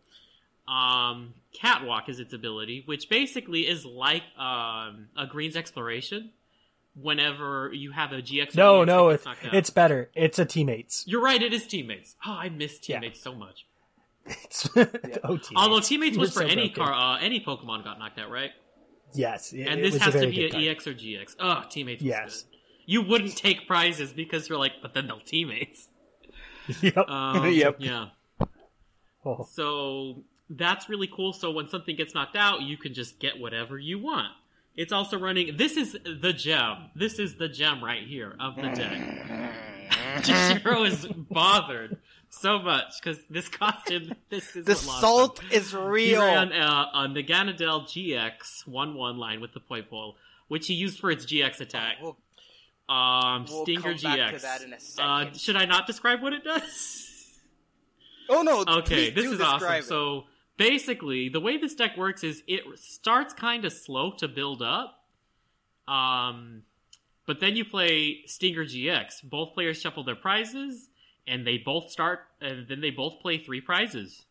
Um, Catwalk is its ability, which basically is like um, a Green's Exploration. Whenever you have a GX, no, GX no, it's gets knocked out. it's better. It's a teammates. You're right. It is teammates. Oh, I miss Yeah. teammates so much. It's oh, teammates. Although teammates was You're for so any broken. car, uh, any Pokemon got knocked out, right? Yes, it, and this has to be an. EX or GX. Oh, teammates. Yes. good. You wouldn't take prizes because you're like, but then they'll teammates. Yep. Um, Yep. Yeah. Oh. So that's really cool. So when something gets knocked out, you can just get whatever you want. It's also running. This is the gem. This is the gem right here of the deck. Jishiro is bothered so much because this costume. This is The what lost him. salt is He real. ran uh, a Naganadel GX 1 1 line with the point Poipole, which he used for its GX attack. We'll- Um, We'll Stinger GX. to that in a uh, should I not describe what it does? Oh no! Okay, this is awesome. it. So basically, the way this deck works is it starts kind of slow to build up. Um, but then you play Stinger GX. Both players shuffle their prizes, and they both start, and then they both play three prizes.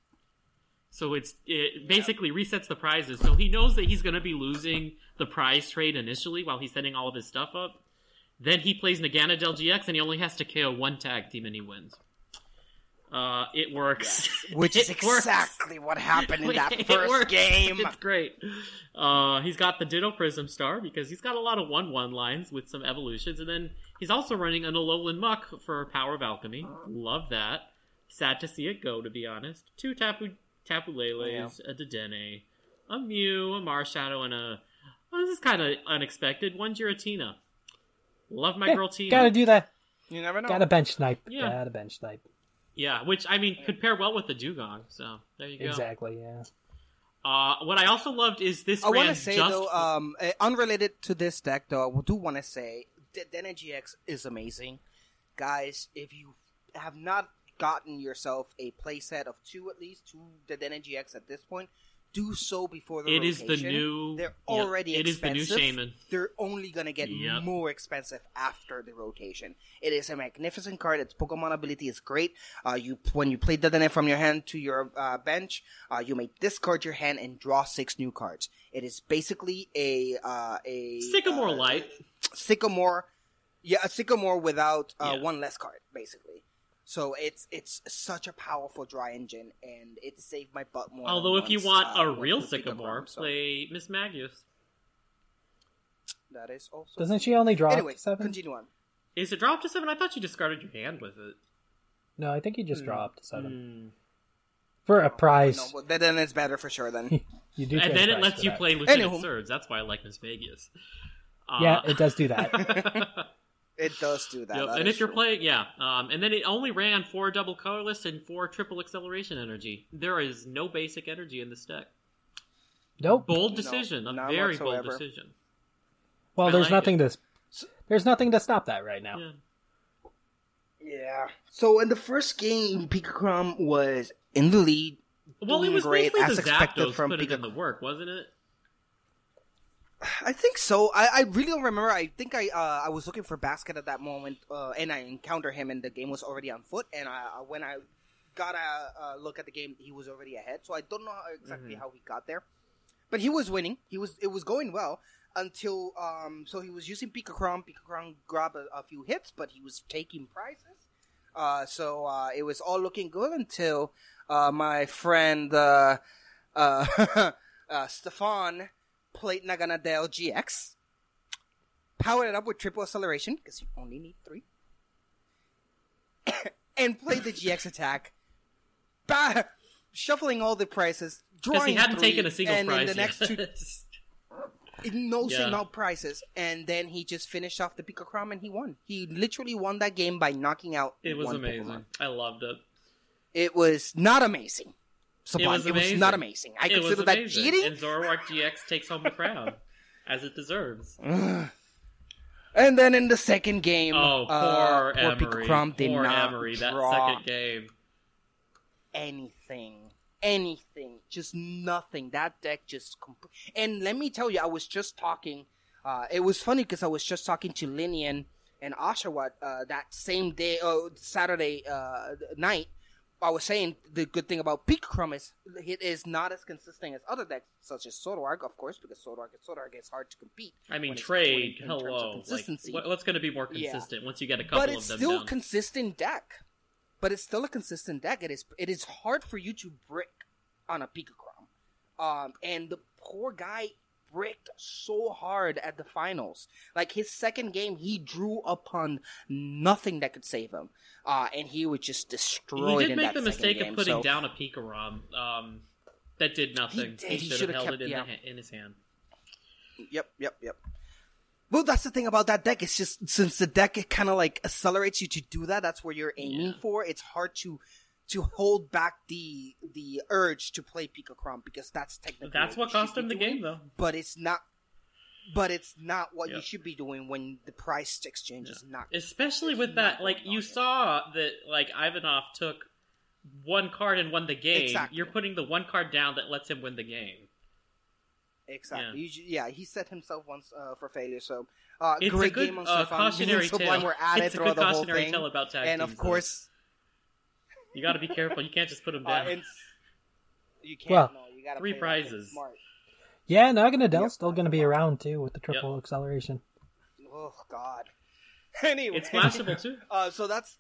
So it's it basically resets the prizes. So he knows that he's going to be losing the prize trade initially while he's setting all of his stuff up. Then he plays Naganadel GX, and he only has to KO one tag team, and he wins. Uh, it works. which is It works. exactly what happened in that first works. game. It's great. Uh, he's got the Ditto Prism Star because he's got a lot of one-one lines with some evolutions, and then he's also running an Alolan Muk for Power of Alchemy. Love that. Sad to see it go, to be honest. Two Tapu Tapu Leles, a Dedenne, a Mew, a Marshadow, and a. Well, this is kind of unexpected. One Giratina. Love my Yeah, girl Tina. Gotta do that. You never know. Gotta bench snipe. Yeah. Gotta bench snipe. Yeah, which I mean could pair well with the Dewgong. So there you go. Exactly. Yeah. Uh, what I also loved is this. I want to say just though, um, uh, unrelated to this deck, though, I do want to say that Dedenne GX is amazing, guys. If you have not gotten yourself a playset of two at least two Dedenne GX at this point, do so before the rotation. It is the new- They're yep, already it is the new. Shaymin. They're only gonna get Yep. more expensive after the rotation. It is a magnificent card. Its Pokemon ability is great. Uh, you when you play Dedenne from your hand to your uh, bench, uh, you may discard your hand and draw six new cards. It is basically a uh, a Sycamore uh, Light. Sycamore, yeah, a Sycamore without uh, Yeah. one less card, basically. So it's it's such a powerful dry engine, and it saved my butt more. than Although if you want uh, a real with Pika Sycamore, so play Mismagius. that is also Doesn't she only drop anyway. seven? Continue on. Is it dropped to seven? I thought you discarded your hand with it. No, I think he Hmm. just dropped seven. For a prize. No, well, then it's better for sure. Then you do. and then it lets you that. play Lieutenant Anywho. Surge. That's why I like Mismagius. Uh, Yeah, it does do that. it does do that. Yep, that and if you're true. playing, yeah, um, and then it only ran four double colorless and four triple acceleration energy. There is no basic energy in this deck. Nope. Bold No, decision, a none very bold decision. Well, I there's like nothing to. There's nothing to stop that right now. Yeah. Yeah. So in the first game, Pikachu was in the lead. Well, it was great basically as the expected Zapdos from put it in the work, wasn't it? I think so. I, I really don't remember. I think I uh, I was looking for Basket at that moment, uh, and I encountered him, and the game was already on foot. And I, uh, when I got a, a look at the game, he was already ahead. So I don't know how, exactly Mm-hmm. how he got there, but he was winning. He was it was going well until um. So he was using Pikachu. Pikachu grabbed a, a few hits, but he was taking prizes. Uh, so uh, it was all looking good until uh, my friend uh, uh, Stéphane played Naganadel GX, Power it up with triple acceleration because you only need three, and play the GX attack, bah, shuffling all the prices, Because drawing he hadn't three, taken a single and prize in the next two no Yeah. single prizes, and then he just finished off the Pikachu and he won. He literally won that game by knocking out. it was amazing. Pokemon. I loved it. It was not amazing. It was It was, not amazing. I It consider that amazing. cheating. And Zoroark GX takes home the crown, as it deserves. And then in the second game, Oh, poor uh, poor Emery. Pikachu did poor not Emery. That draw second game. anything, anything, just nothing. That deck just. And let me tell you, I was just talking. Uh, it was funny because I was just talking to Linian and Oshawott uh, that same day, uh, Saturday uh, night. I was saying the good thing about Pikachu is it is not as consistent as other decks, such as Zoroark, of course, because Zoroark, Zoroark is hard to compete. I mean, trade. in hello. Consistency. what- what's going to be more Yeah. consistent once you get a couple of them? but it's still down? consistent deck. But it's still a consistent deck. It is it is hard for you to brick on a Pikachu. Um, and the poor guy bricked so hard at the finals. Like his second game, he drew upon nothing that could save him, uh, and he was just destroyed. he did make the mistake game, of putting so- down a Pikarom. Um, that did nothing. did. He should have held kept- it in, yeah. the in his hand. Yep, yep, yep. Well, that's the thing about that deck. It's just since the deck it kind of like accelerates you to do that. That's where you're aiming for. It's hard to to hold back the the urge to play Pika Pikachu because that's technically That's what should cost him the doing, game, though. But it's not. But it's not what you should be doing when the price exchange is not. Especially with that, like you saw that, like Ivanoff took one card and won the game. Exactly. You're putting the one card down that lets him win the game. Exactly. You- Yeah, he set himself once uh, for failure. So, uh, It's a great good, game on uh, Stéphane. cautionary Me and Sublime tale. were at it a good cautionary tale about tag and of course. though. Course, You got to be careful. You can't just put him uh, down. and you can't. Well- no, you gotta Three play that thing prizes. Smart. Yeah, Naganadel's still going to be around too with the triple acceleration. Oh God. Anyway, It's flashable, too. Uh, so that's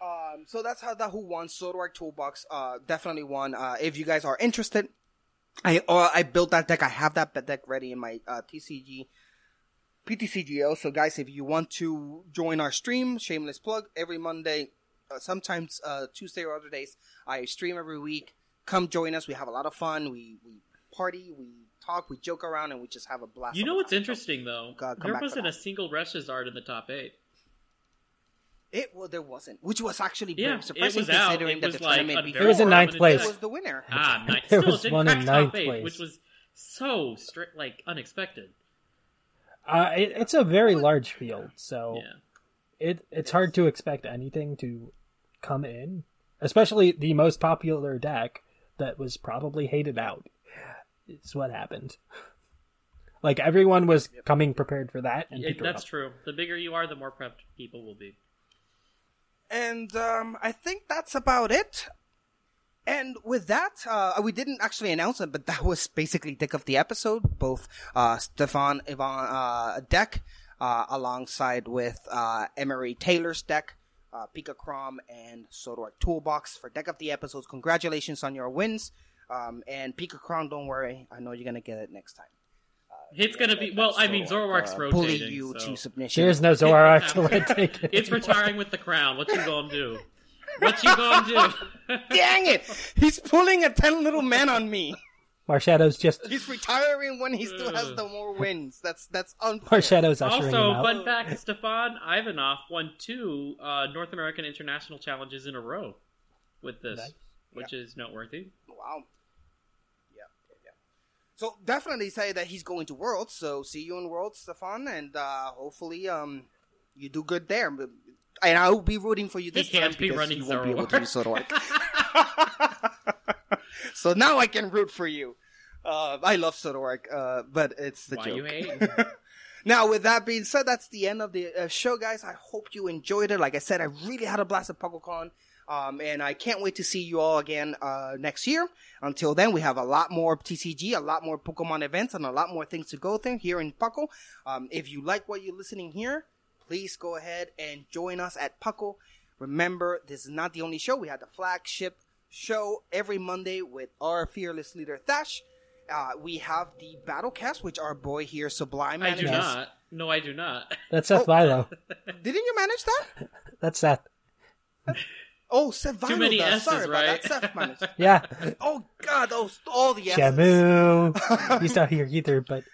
um, so that's how that who won Zoroark Toolbox. Uh, definitely won. Uh, if you guys are interested, I uh, I built that deck. I have that deck ready in my uh, TCG. PTCGO. So, guys, if you want to join our stream, shameless plug, every Monday, uh, sometimes uh, Tuesday or other days, I stream every week. Come join us. We have a lot of fun. We we party, we talk, we joke around, and we just have a blast. You know what's time. interesting though? God, there wasn't a that. single ReshiZard in the top eight. It well, there wasn't, which was actually Yeah, very it surprising was out. considering It that was the like tournament before It was in ninth place. deck. was the winner. Ah, nice. It Still, was didn't one in ninth top eight, place. which was so strict, like unexpected. Uh, it, it's a very large field, so Yeah. it it's hard to expect anything to come in, especially the most popular deck that was probably hated out. It's what happened. Like everyone was coming prepared for that, and Yeah, that's true. The bigger you are, the more prepped people will be. And um, I think that's about it. And with that, uh, we didn't actually announce it, but that was basically deck of the episode. Both uh, Stéphane Ivan uh, deck, uh, alongside with uh, Emery Taylor's deck, uh, Pikarom, and Zoroark Toolbox for deck of the episodes. Congratulations on your wins. Um, and Pikarom, don't worry, I know you're gonna get it next time. It's gonna be well. I mean, Zoroark's uh, rotating. bully you so. to submission. There's no Zoroark to let take it. It's retiring with the crown. What you gonna do? What you gonna do? Dang it! He's pulling a ten little man on me. Marshadow's just He's retiring when he still has the more wins. That's that's unfair. Marshadow's ushering Also, him out. fun fact: Stéphane Ivanoff won two uh, North American International challenges in a row with this, Nice. which is noteworthy. Wow. Yeah, yeah, yeah. So definitely say that he's going to Worlds. So see you in Worlds, Stéphane, and uh, hopefully um you do good there. And I will be rooting for you He this time can't be because running you won't be able to use Zoroark. Zoroark. so now I can root for you. Uh, I love Zoroark, uh, but it's the Why joke. you? Now, with that being said, that's the end of the uh, show, guys. I hope you enjoyed it. Like I said, I really had a blast at PuckleCon. Um, and I can't wait to see you all again uh, next year. Until then, we have a lot more TCG, a lot more Pokemon events, and a lot more things to go through here in Puckle. Um, if you like what you're listening here, please go ahead and join us at Puckle. Remember, this is not the only show. We have the flagship show every Monday with our fearless leader Thatch. Uh, we have the Battlecast, which our boy here, Sublime, I do not. No, I do not. That's Seth Vilo. Didn't you manage that? That's Seth. Oh, Seth Too many does. S's, Sorry about right? that. Seth managed. Yeah. Oh God, those all the S's. Shamu. He's not here either, but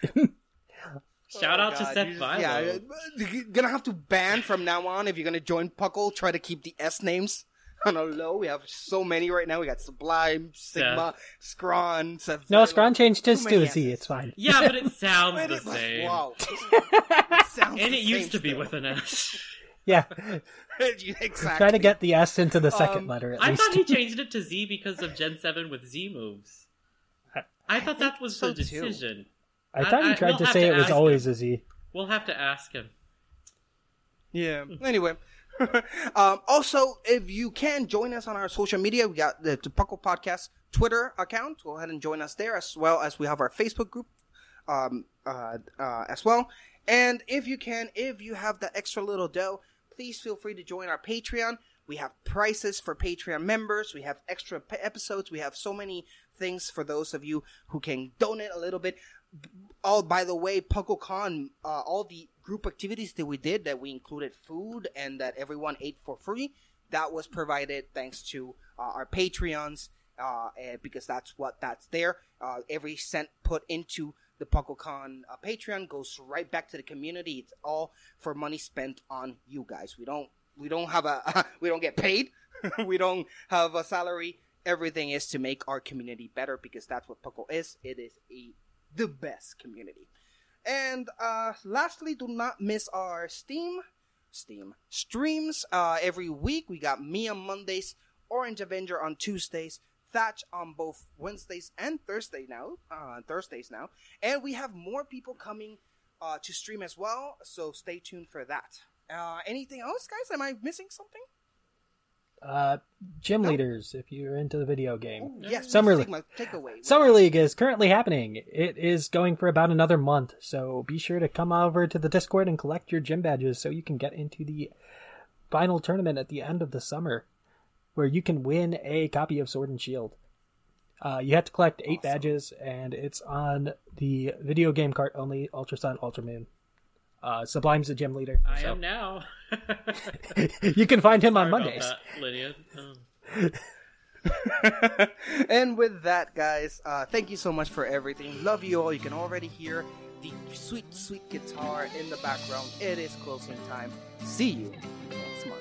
Shout out to Seth you just- Vilo. Yeah, you're gonna have to ban from now on if you're gonna join Puckle. Try to keep the S names on a low. We have so many right now. We got Sublime, Sigma, Scrawn, Seth. no, Vinyl. Scron changed his to many a Z. It's fine. Yeah, but it sounds Wait, the it- same. Wow. It sounds And it used same to be with an S. Yeah. exactly. Try to get the S into the second Um, letter at I least. thought he changed it to Z because of Gen 7 with Z moves. I thought that was so the too. decision. I thought I- he I- tried we'll to say to it was always him. a Z. We'll have to ask him. Yeah. Anyway. um, also, if you can join us on our social media, we got the, the Puckle Podcast Twitter account. Go ahead and join us there, as well as we have our Facebook group um, uh, uh, as well. And if you can, if you have that extra little dough, please feel free to join our Patreon. We have prices for Patreon members. We have extra p- episodes. We have so many things for those of you who can donate a little bit. Oh, by the way, PuckleCon, uh, all the group activities that we did, that we included food and that everyone ate for free, that was provided thanks to uh, our Patreons, uh, because that's what that's there. Uh, every cent put into the PuckleCon uh, Patreon goes right back to the community. It's all for money spent on you guys. We don't we don't have a we don't get paid. we don't have a salary. Everything is to make our community better because that's what Puckle is. It is a the best community. And uh, lastly, do not miss our Steam Steam streams uh, every week. We got me on Mondays, Orange Avenger on Tuesdays, Thatch on both Wednesdays and Thursday now. Uh, Thursdays now, and we have more people coming uh, to stream as well. So stay tuned for that. Uh, anything else, guys? Am I missing something? Uh, gym leaders, if you're into the video game. Yes, Summer League. take away. Summer League is currently happening. It is going for about another month, so be sure to come over to the Discord and collect your gym badges so you can get into the final tournament at the end of the summer, where you can win a copy of Sword and Shield. Uh, you have to collect eight badges, and it's on the video game cart only Ultra Sun, Ultra Moon. Uh, Sublime's the gym leader. I so am now. you can find him on Sorry about Mondays. that, Lydia. Um, and with that, guys, uh, thank you so much for everything. Love you all. You can already hear the sweet, sweet guitar in the background. It is closing time. See you next month.